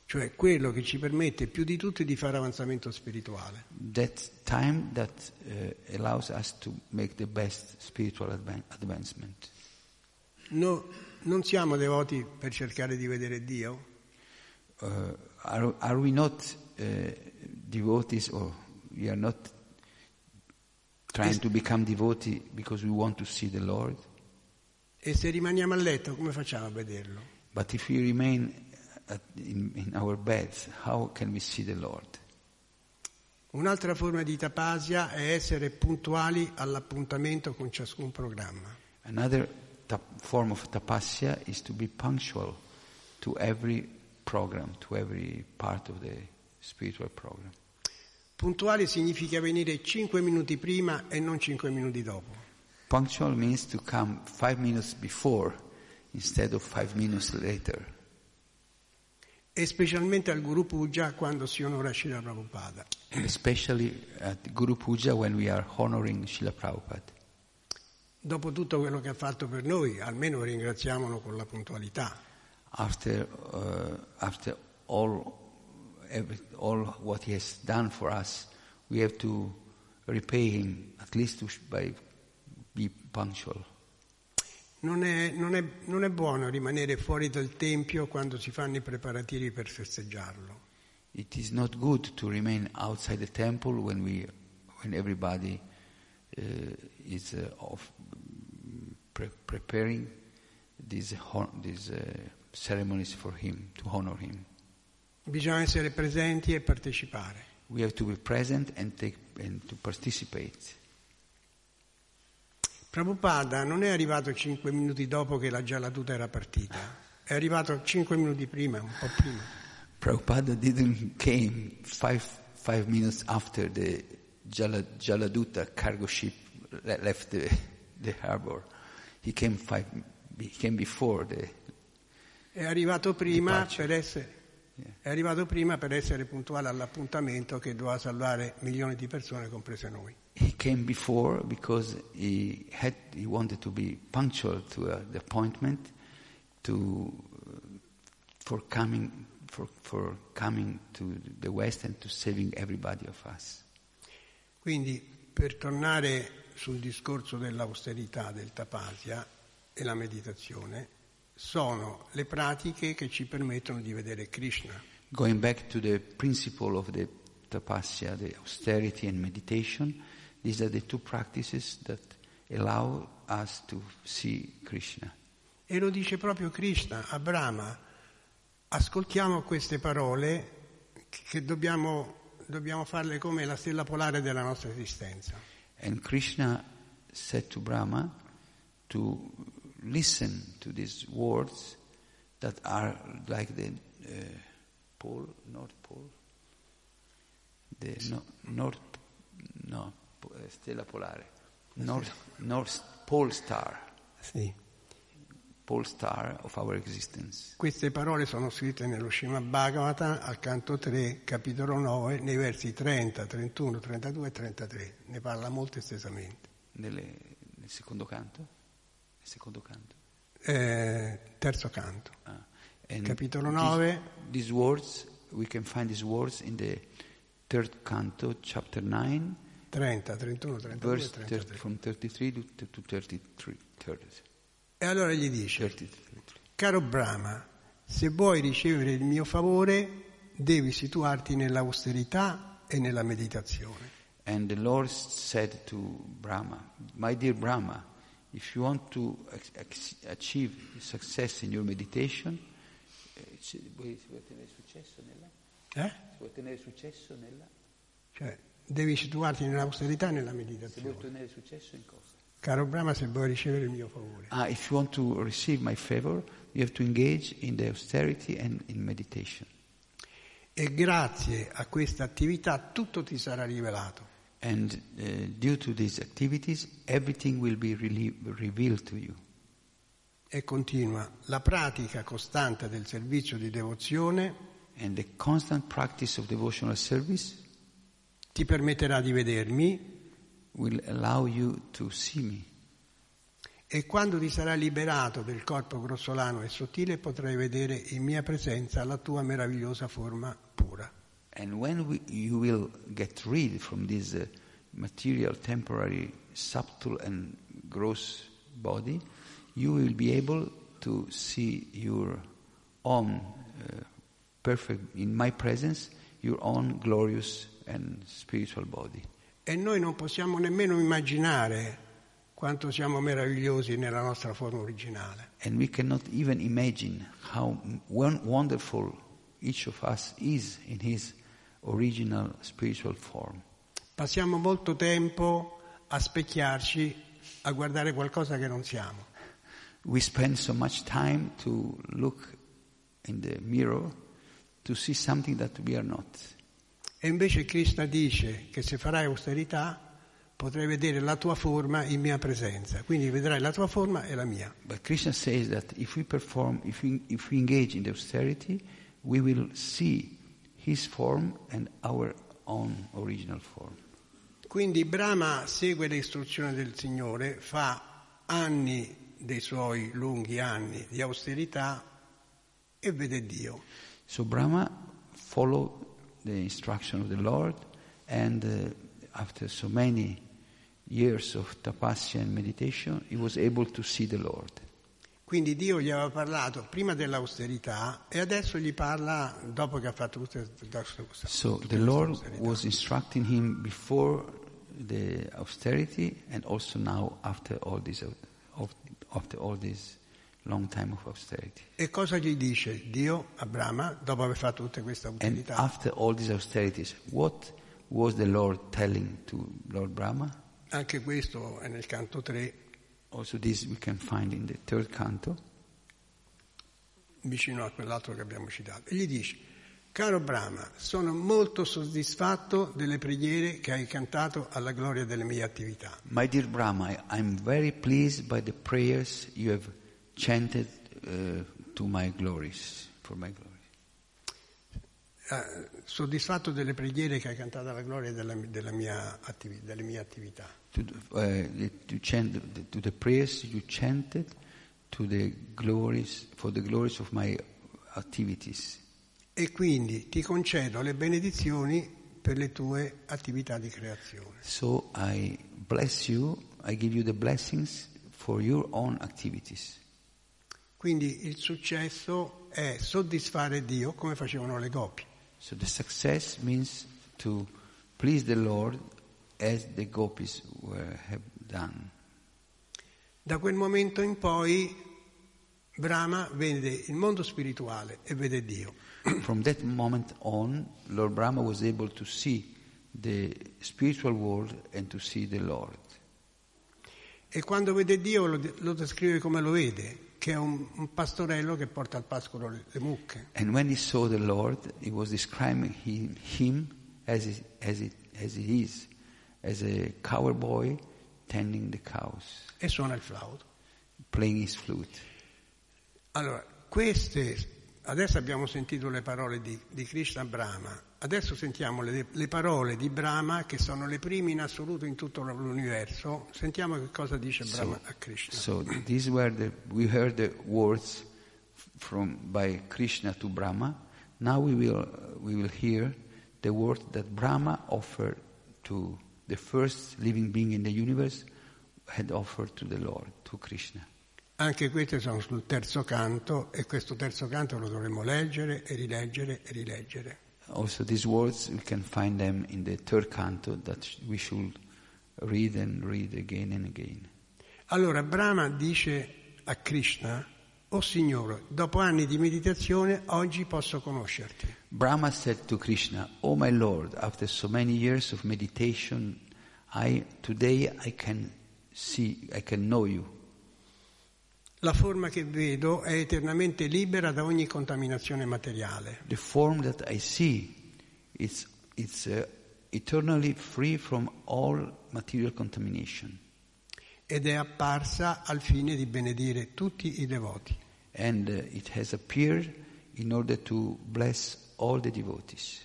Cioè quello che ci permette più di tutti di fare avanzamento spirituale. That time that uh, allows us to make the best spiritual advan- advancement. No- non siamo devoti per cercare di vedere Dio, Uh, are, are we not uh, devotees or we are not trying to become devotee because we want to see the Lord? e se rimaniamo a letto come facciamo a vederlo? But if we remain at, in, in our beds, how can we see the Lord? Un'altra forma di tapasia è essere puntuali all'appuntamento con ciascun programma. Another tap- form of tapasya is to be punctual to every program, to every part of the spiritual program. Puntuali significa venire 5 minuti prima e non 5 minuti dopo. Punctual means to come five minutes before instead of five minutes later. E specialmente al Guru Puja quando si onora Srila Prabhupada. And especially at Guru Puja when we are honoring Srila Prabhupada. Dopo tutto quello che ha fatto per noi, almeno ringraziamolo con la puntualità. After, uh, after all, every, all what he has done for us, we have to repay him at least to, by be punctual. Non è, non è- non è buono rimanere fuori dal Tempio quando si fanno i preparativi per festeggiarlo. It is not good to remain outside the temple when we, when everybody uh, is uh, of, pre- preparing these, these uh, ceremonies for him to honor him. Bisogna essere presenti e partecipare. We have to be present and take and to participate. Prabhupada non è arrivato 5 minuti dopo che la Giallatuta era partita, è arrivato 5 minuti prima, un po' prima. Prabhupada didn't came five five minutes after the Jala, Jaladuta cargo ship le- left the, the harbor. He came five. He came before the. È arrivato prima per essere, è arrivato prima per essere puntuale all'appuntamento che doveva salvare milioni di persone, comprese noi. He came before because he had he wanted to be punctual to uh, the appointment, to uh, for coming for for coming to the West and to saving everybody of us. Quindi, per tornare sul discorso dell'austerità, del tapasia e la meditazione, sono le pratiche che ci permettono di vedere Krishna. Going back to the principle of the tapasya, the austerity and meditation, these are the two practices that allow us to see Krishna. E lo dice proprio Krishna a Brahma. Ascoltiamo queste parole che dobbiamo, dobbiamo farle come la stella polare della nostra esistenza. And Krishna said to Brahma to listen to these words that are like the uh, pole, North Pole, the no, North, no, eh, stella polare, North, North Pole Star, Sì. Pole star of our existence. Queste parole sono scritte nello Srimad Bhagavata al canto 3, capitolo 9, nei versi 30, 31, 32 e 33. Ne parla molto estesamente. Nelle- nel secondo canto? Nel secondo canto. Eh, terzo canto. Ah. Capitolo these- 9. These, words, we can find these words in the third canto, chapter 9, 30, 31, 32 e verse 33. 30, from 33 to, to 33. 30, E allora gli dice, 33. caro Brahma, se vuoi ricevere il mio favore, devi situarti nell'austerità e nella meditazione. And the Lord said to Brahma, My dear Brahma, if you want to achieve success in your meditation, eh, vuoi, ottenere successo nella? Eh? Vuoi ottenere successo nella? Cioè, devi situarti nell'austerità e nella Se vuoi meditazione. ottenere successo in cosa? Caro Brahma, se vuoi ricevere il mio favore. Ah, if you want to receive my favor, you have to engage in the austerity and in meditation. E grazie a questa attività tutto ti sarà rivelato. And uh, due to these activities, everything will be revealed to you. E continua, la pratica costante del servizio di devozione And the constant practice of devotional service ti permetterà di vedermi will allow you to see me. e quando ti sarai liberato del corpo grossolano e sottile potrai vedere in mia presenza la tua meravigliosa forma pura. And when we, you will get rid from this uh, material, temporary, subtle and gross body, you will be able to see your own uh, perfect, in my presence, your own glorious and spiritual body. E noi non possiamo nemmeno immaginare quanto siamo meravigliosi nella nostra forma originale. And we cannot even imagine how won- wonderful each of us is in his original spiritual form. Passiamo molto tempo a specchiarci, a guardare qualcosa che non siamo. We spend so much time to look in the mirror to see something that we are not. E invece Krishna dice che se farai austerità potrai vedere la tua forma in mia presenza. Quindi vedrai la tua forma e la mia. But Krishna says that if we perform, if we, if we engage in the austerity, we will see his form and our own original form. Quindi Brahma segue le istruzioni del Signore, fa anni dei suoi lunghi anni di austerità e vede Dio. So Brahma followed the instruction of the Lord, and uh, after so many years of tapasya and meditation, he was able to see the Lord. Quindi Dio gli aveva parlato prima dell'austerità e adesso gli parla dopo che ha fatto cose. So the Lord was instructing him before the austerity, and also now after all this, after all this long time of austerity. E cosa gli dice Dio a Brahma dopo aver fatto tutte queste And austerità? after all these austerities, what was the Lord telling to Lord Brahma? Anche questo è nel canto 3, Also, this we can find in the third canto. vicino a quell'altro che abbiamo citato. E gli dice, caro Brahma, sono molto soddisfatto delle preghiere che hai cantato alla gloria delle mie attività. My dear Brahma, I- I'm very pleased by the prayers you have chanted uh, to my glories, for my glories. Eh, soddisfatto delle preghiere che hai cantato alla gloria della, della mia attivi- delle mie attività. To, uh, to, chant, to the prayers you chanted to the glories, for the glories of my activities. E quindi ti concedo le benedizioni per le tue attività di creazione. So I bless you, I give you the blessings for your own activities. Quindi il successo è soddisfare Dio come facevano le coppie. So the success means to please the Lord as the gopis were, have done. Da quel momento in poi Brahma vede il mondo spirituale e vede Dio. From that moment on, Lord Brahma was able to see the spiritual world and to see the Lord. E quando vede Dio lo, lo descrive come lo vede, che è un, un pastorello che porta al pascolo le, le mucche. And when he saw the Lord, he was describing him, him as, he, as, it, as he is, as a cowboy tending the cows, E suona il flauto. playing his flute. Allora, queste, adesso abbiamo sentito le parole di, di Krishna Brahma, adesso sentiamo le, le parole di Brahma che sono le prime in assoluto in tutto l'universo. Sentiamo che cosa dice Brahma a Krishna. So these were the we heard the words from by Krishna to Brahma. Now we will we will hear the word that Brahma offered to the first living being in the universe had offered to the Lord, to Krishna. Anche queste sono sul terzo canto e questo terzo canto lo dovremmo leggere e rileggere e rileggere. Also these words, we can find them in the third canto that we should read and read again and again. Allora Brahma dice a Krishna, oh Signore, dopo anni di meditazione oggi posso conoscerti. Brahma said to Krishna, Oh my Lord, after so many years of meditation, I, today I can see, I can know you. La forma che vedo è eternamente libera da ogni contaminazione materiale. The form that I see, it's, it's uh, eternally free from all material contamination. ed è apparsa al fine di benedire tutti i devoti. And uh, it has appeared in order to bless all the devotees.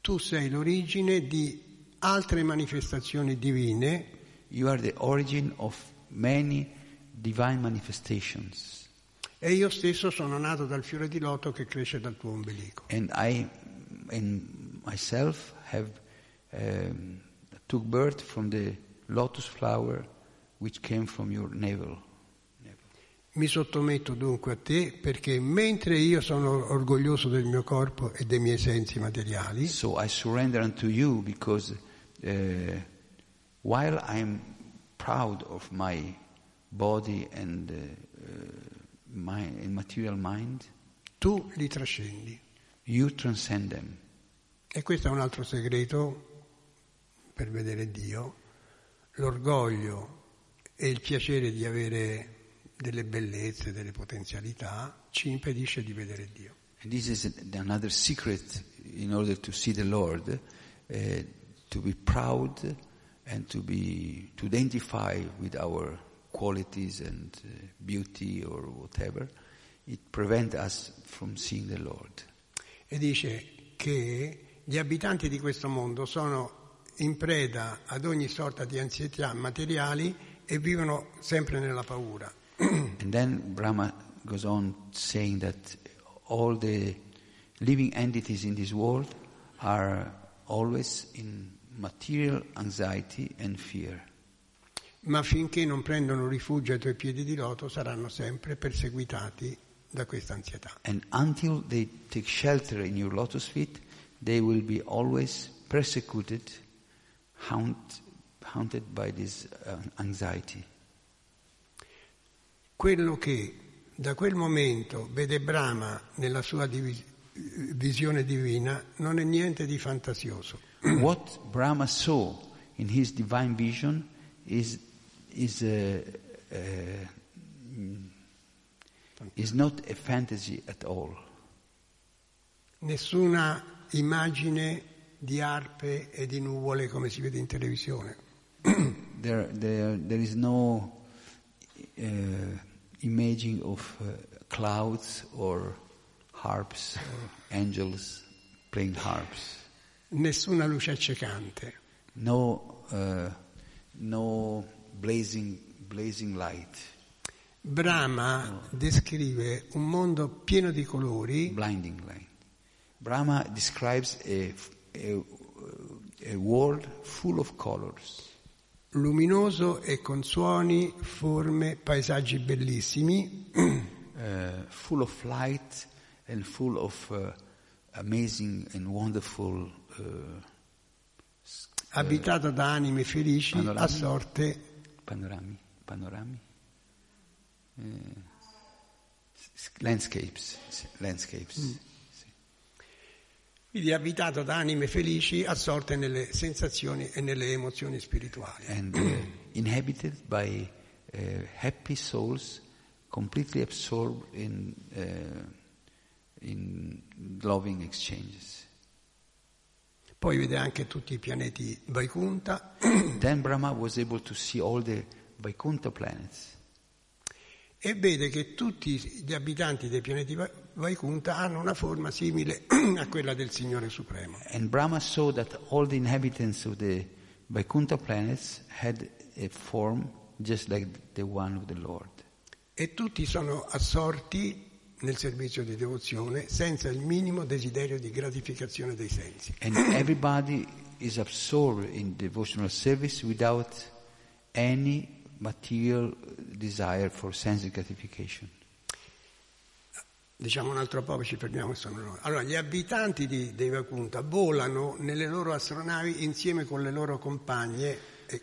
Tu sei l'origine di altre manifestazioni divine You are the origin of many divine manifestations. e io stesso sono nato dal fiore di loto che cresce dal tuo ombelico. And I, in myself, have um, took birth from the lotus flower which came from your navel. Mi sottometto dunque a te perché mentre io sono orgoglioso del mio corpo e dei miei sensi materiali, So I surrender unto you because uh, while I'm proud of my body and uh, and material mind, tu li trascendi. you transcend them. E questo è un altro segreto per vedere Dio, l'orgoglio e il piacere di avere delle bellezze, delle potenzialità ci impedisce di vedere Dio. And this is another secret in order to see the Lord, uh, to be proud and to be to identify with our qualities and uh, beauty or whatever. It prevents us from seeing the Lord. E dice che gli abitanti di questo mondo sono in preda ad ogni sorta di ansietà materiali e vivono sempre nella paura. And then Brahma goes on saying that all the living entities in this world are always in material anxiety and fear. Ma finché non prendono rifugio ai tuoi piedi di loto saranno sempre perseguitati da questa ansietà. And until they take shelter in your lotus feet, they will be always persecuted, haunt, haunted by this uh, anxiety. Quello che da quel momento vede Brahma nella sua divi- visione divina non è niente di fantasioso. what Brahma saw in his divine vision is, is, uh, uh, is not a fantasy at all. Nessuna immagine di arpe e di nuvole come si vede in televisione. There, there, there is no uh, imaging of uh, clouds or harps or angels playing harps. Nessuna luce accecante. No, uh, no blazing, blazing light, Brahma descrive un mondo pieno di colori blinding light. Brahma describes a, a, a world full of colors, luminoso e con suoni, forme, paesaggi bellissimi, uh, full of light and full of uh, amazing and wonderful uh, abitato da anime felici panorami. assorte panorami, panorami, s- landscapes, landscapes. Sì. quindi abitato da anime felici assorte nelle sensazioni e nelle emozioni spirituali. and uh, inhabited by uh, happy souls, completely absorbed in uh, in loving exchanges. Poi vede anche tutti i pianeti Vaikunta then Brahma was able to see all the Vaikuntha planets, e vede che tutti gli abitanti dei pianeti Va- Vaikunta hanno una forma simile a quella del Signore Supremo. and Brahma saw that all the inhabitants of the Vaikuntha planets had a form just like the one of the Lord. E tutti sono assorti nel servizio di devozione senza il minimo desiderio di gratificazione dei sensi. And everybody is absorbed in devotional service without any material desire for sense gratification. Diciamo un altro po', ci fermiamo, sono loro. Allora, gli abitanti di, dei Vakunta volano nelle loro astronavi insieme con le loro compagne. E...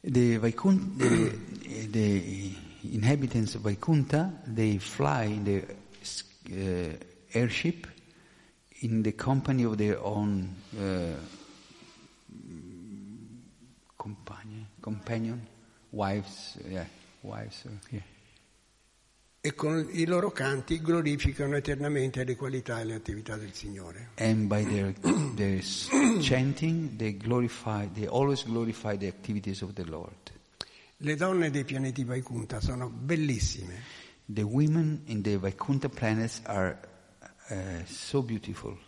The, Vaikun- the, the inhabitants of Vaikunta, they fly in the uh, airship in the company of their own uh, companion, companion, wives, yeah, wives, uh, yeah. E con i loro canti glorificano eternamente le qualità e le attività del Signore. And by their, their chanting, they glorify, they always glorify the activities of the Lord. Le donne dei pianeti Vaikunta sono bellissime. The women in the Vaikunta planets are uh, so beautiful.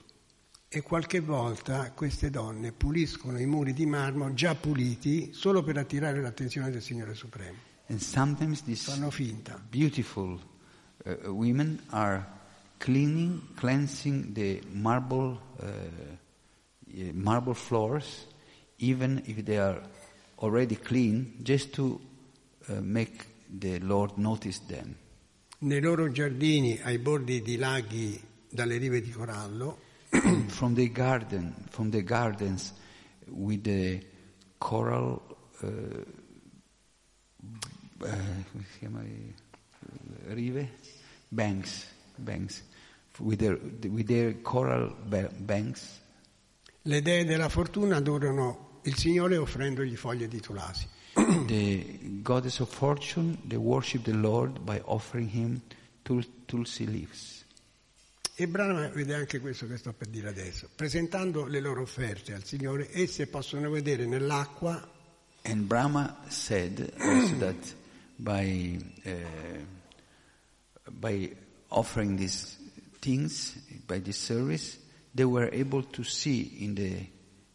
E qualche volta queste donne puliscono i muri di marmo già puliti solo per attirare l'attenzione del Signore Supremo. And sometimes these Fanno finta. beautiful uh, women are cleaning, cleansing the marble, uh, marble floors, even if they are already clean, just to uh, make the Lord notice them. Nei loro giardini ai bordi di laghi dalle rive di corallo from the garden, from the gardens with the coral, uh, uh, come si chiama? Eh, Rive? Banks, banks, with their, with their coral ba- banks. le dee della fortuna adorano il Signore offrendogli foglie di tulasi. the goddess of fortune, they worship the Lord by offering him tul- tulsi leaves. E Brahma vede anche questo che sto per dire adesso. Presentando le loro offerte al Signore, esse possono vedere nell'acqua And Brahma said also that by uh, by offering these things, by this service, they were able to see in the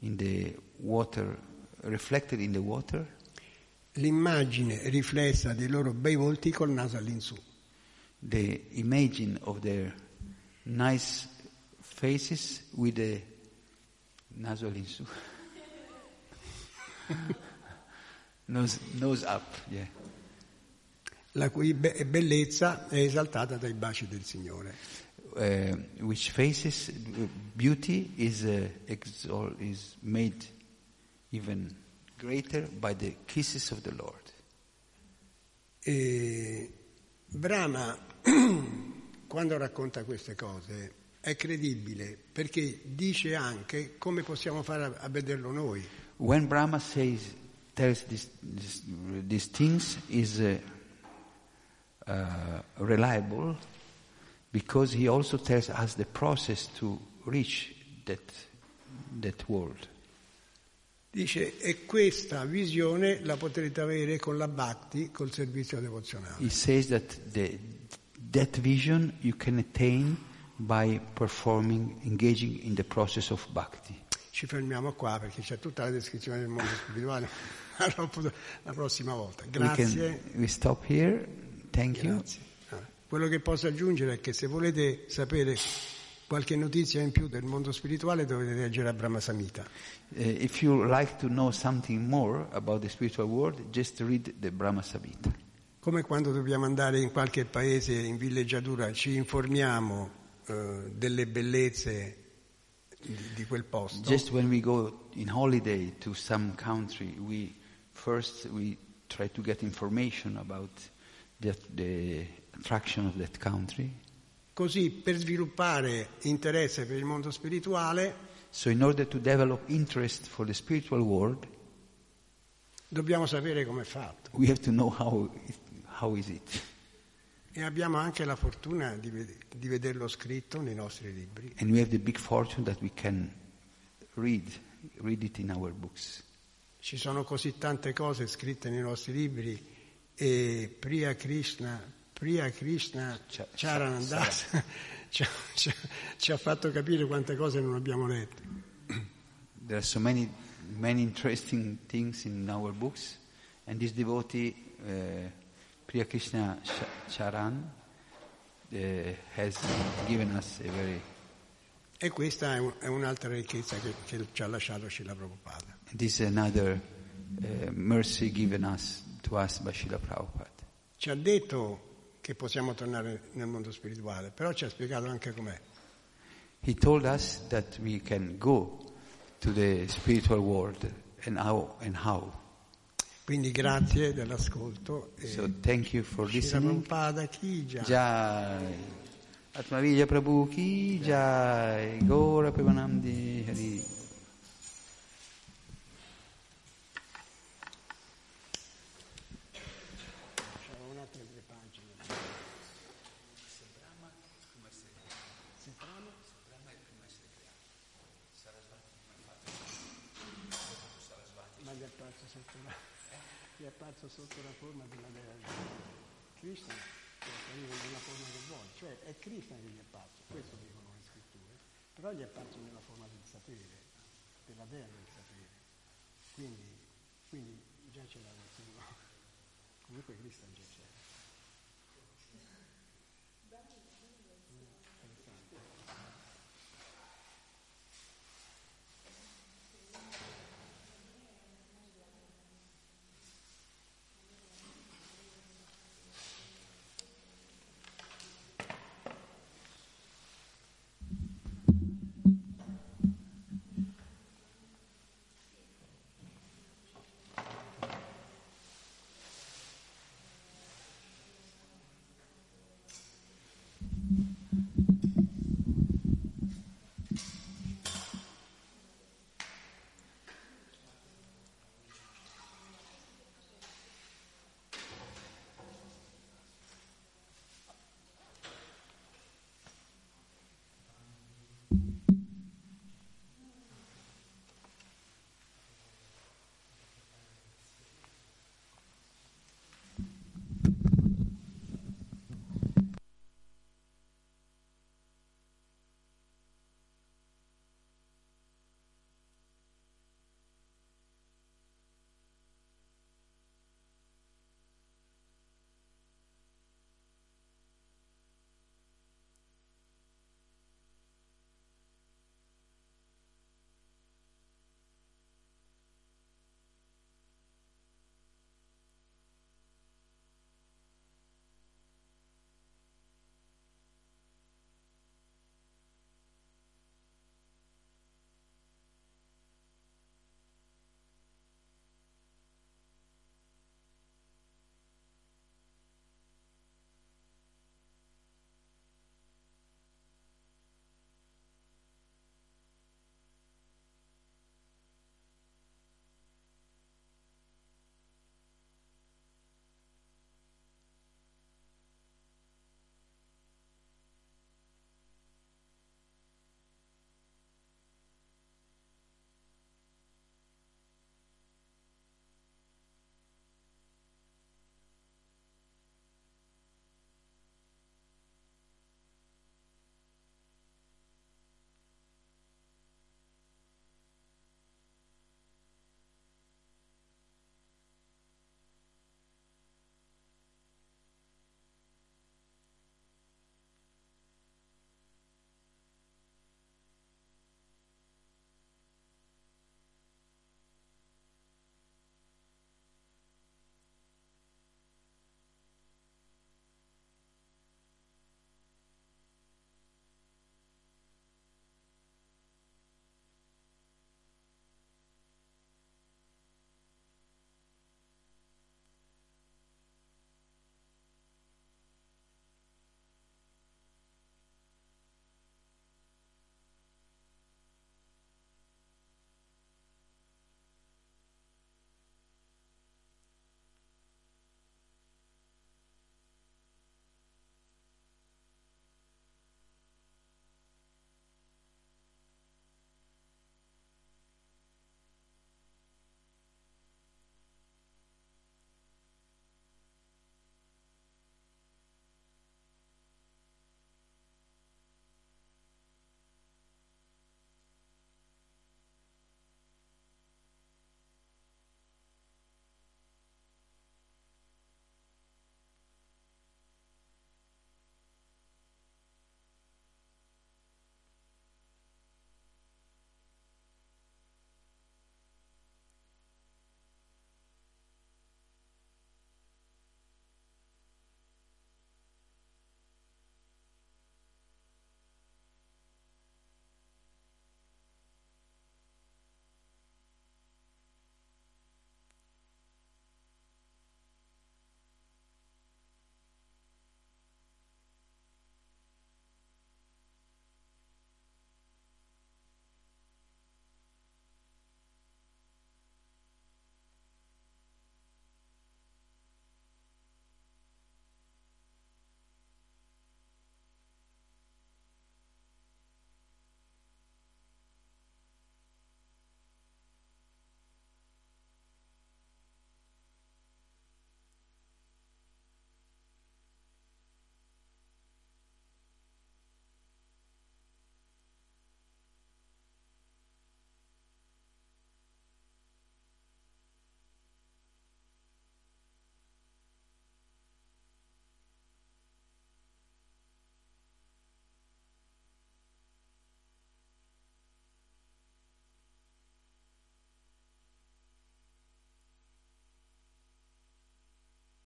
in the water, reflected in the water, l'immagine riflessa dei loro bei volti col naso all'insù. the imagine of their nice faces with the nasal in su. nose, nose up, yeah. la cui be- bellezza è esaltata dai baci del Signore. uh, which faces beauty is uh, exalt, is made even greater by the kisses of the Lord. E Brahma, quando racconta queste cose, è credibile perché dice anche come possiamo fare a, vederlo noi. When Brahma says tells this, this, these things is uh, uh, reliable because he also tells us the process to reach that that world. Dice, e questa visione la potrete avere con la Bhakti, col servizio devozionale. He says that the, that vision you can attain by performing, engaging in the process of bhakti. Ci fermiamo qua perché c'è tutta la descrizione del mondo spirituale la prossima volta. We, Grazie. can, we stop here. Thank you. Grazie. Ah, Quello che posso aggiungere è che se volete sapere qualche notizia in più del mondo spirituale dovete leggere a Brahma Samhita. Uh, if you like to know something more about the spiritual world, just read the Brahma Samhita. Come quando dobbiamo andare in qualche paese in villeggiatura ci informiamo eh, delle bellezze di, di quel posto. Just when we go in holiday to some country, we first we try to get information about the, the attraction of that country. Così per sviluppare interesse per il mondo spirituale So in order to develop interest for the spiritual world, dobbiamo sapere come è fatto. we have to know how it, how is it. E abbiamo anche la fortuna di, di vederlo scritto nei nostri libri. And we have the big fortune that we can read read it in our books. Ci sono così tante cose scritte nei nostri libri e Priya Krishna, Priya Krishna Cha- Charanandasa ci, ha- ci ci ha fatto capire quante cose non abbiamo letto. There are so many many interesting things in our books, and this devotee uh, Priya Krishna Sh- Charan uh, has given us a very E questa è, un- è un'altra ricchezza che, che ci ha lasciato Srila Prabhupada. this is another uh, mercy given us to us by Srila Prabhupada. Ci ha detto che possiamo tornare nel mondo spirituale, però ci ha spiegato anche com'è. He told us that we can go to the spiritual world and how. And how. Quindi grazie dell'ascolto. E So thank you for listening. Jai. Atmavija Prabhu ki Jai. Gora Premanandi Hari. C'erano un'altra tre pagine. Ma gli è apparso sotto la, gli è apparso sotto la forma della Dea Krishna, che appariva nella forma che vuole, cioè è Krishna che gli è apparso, questo dicono le scritture, però gli è apparso nella forma del sapere, della Dea del sapere. Quindi, quindi già c'era qualcuno. Comunque Krishna già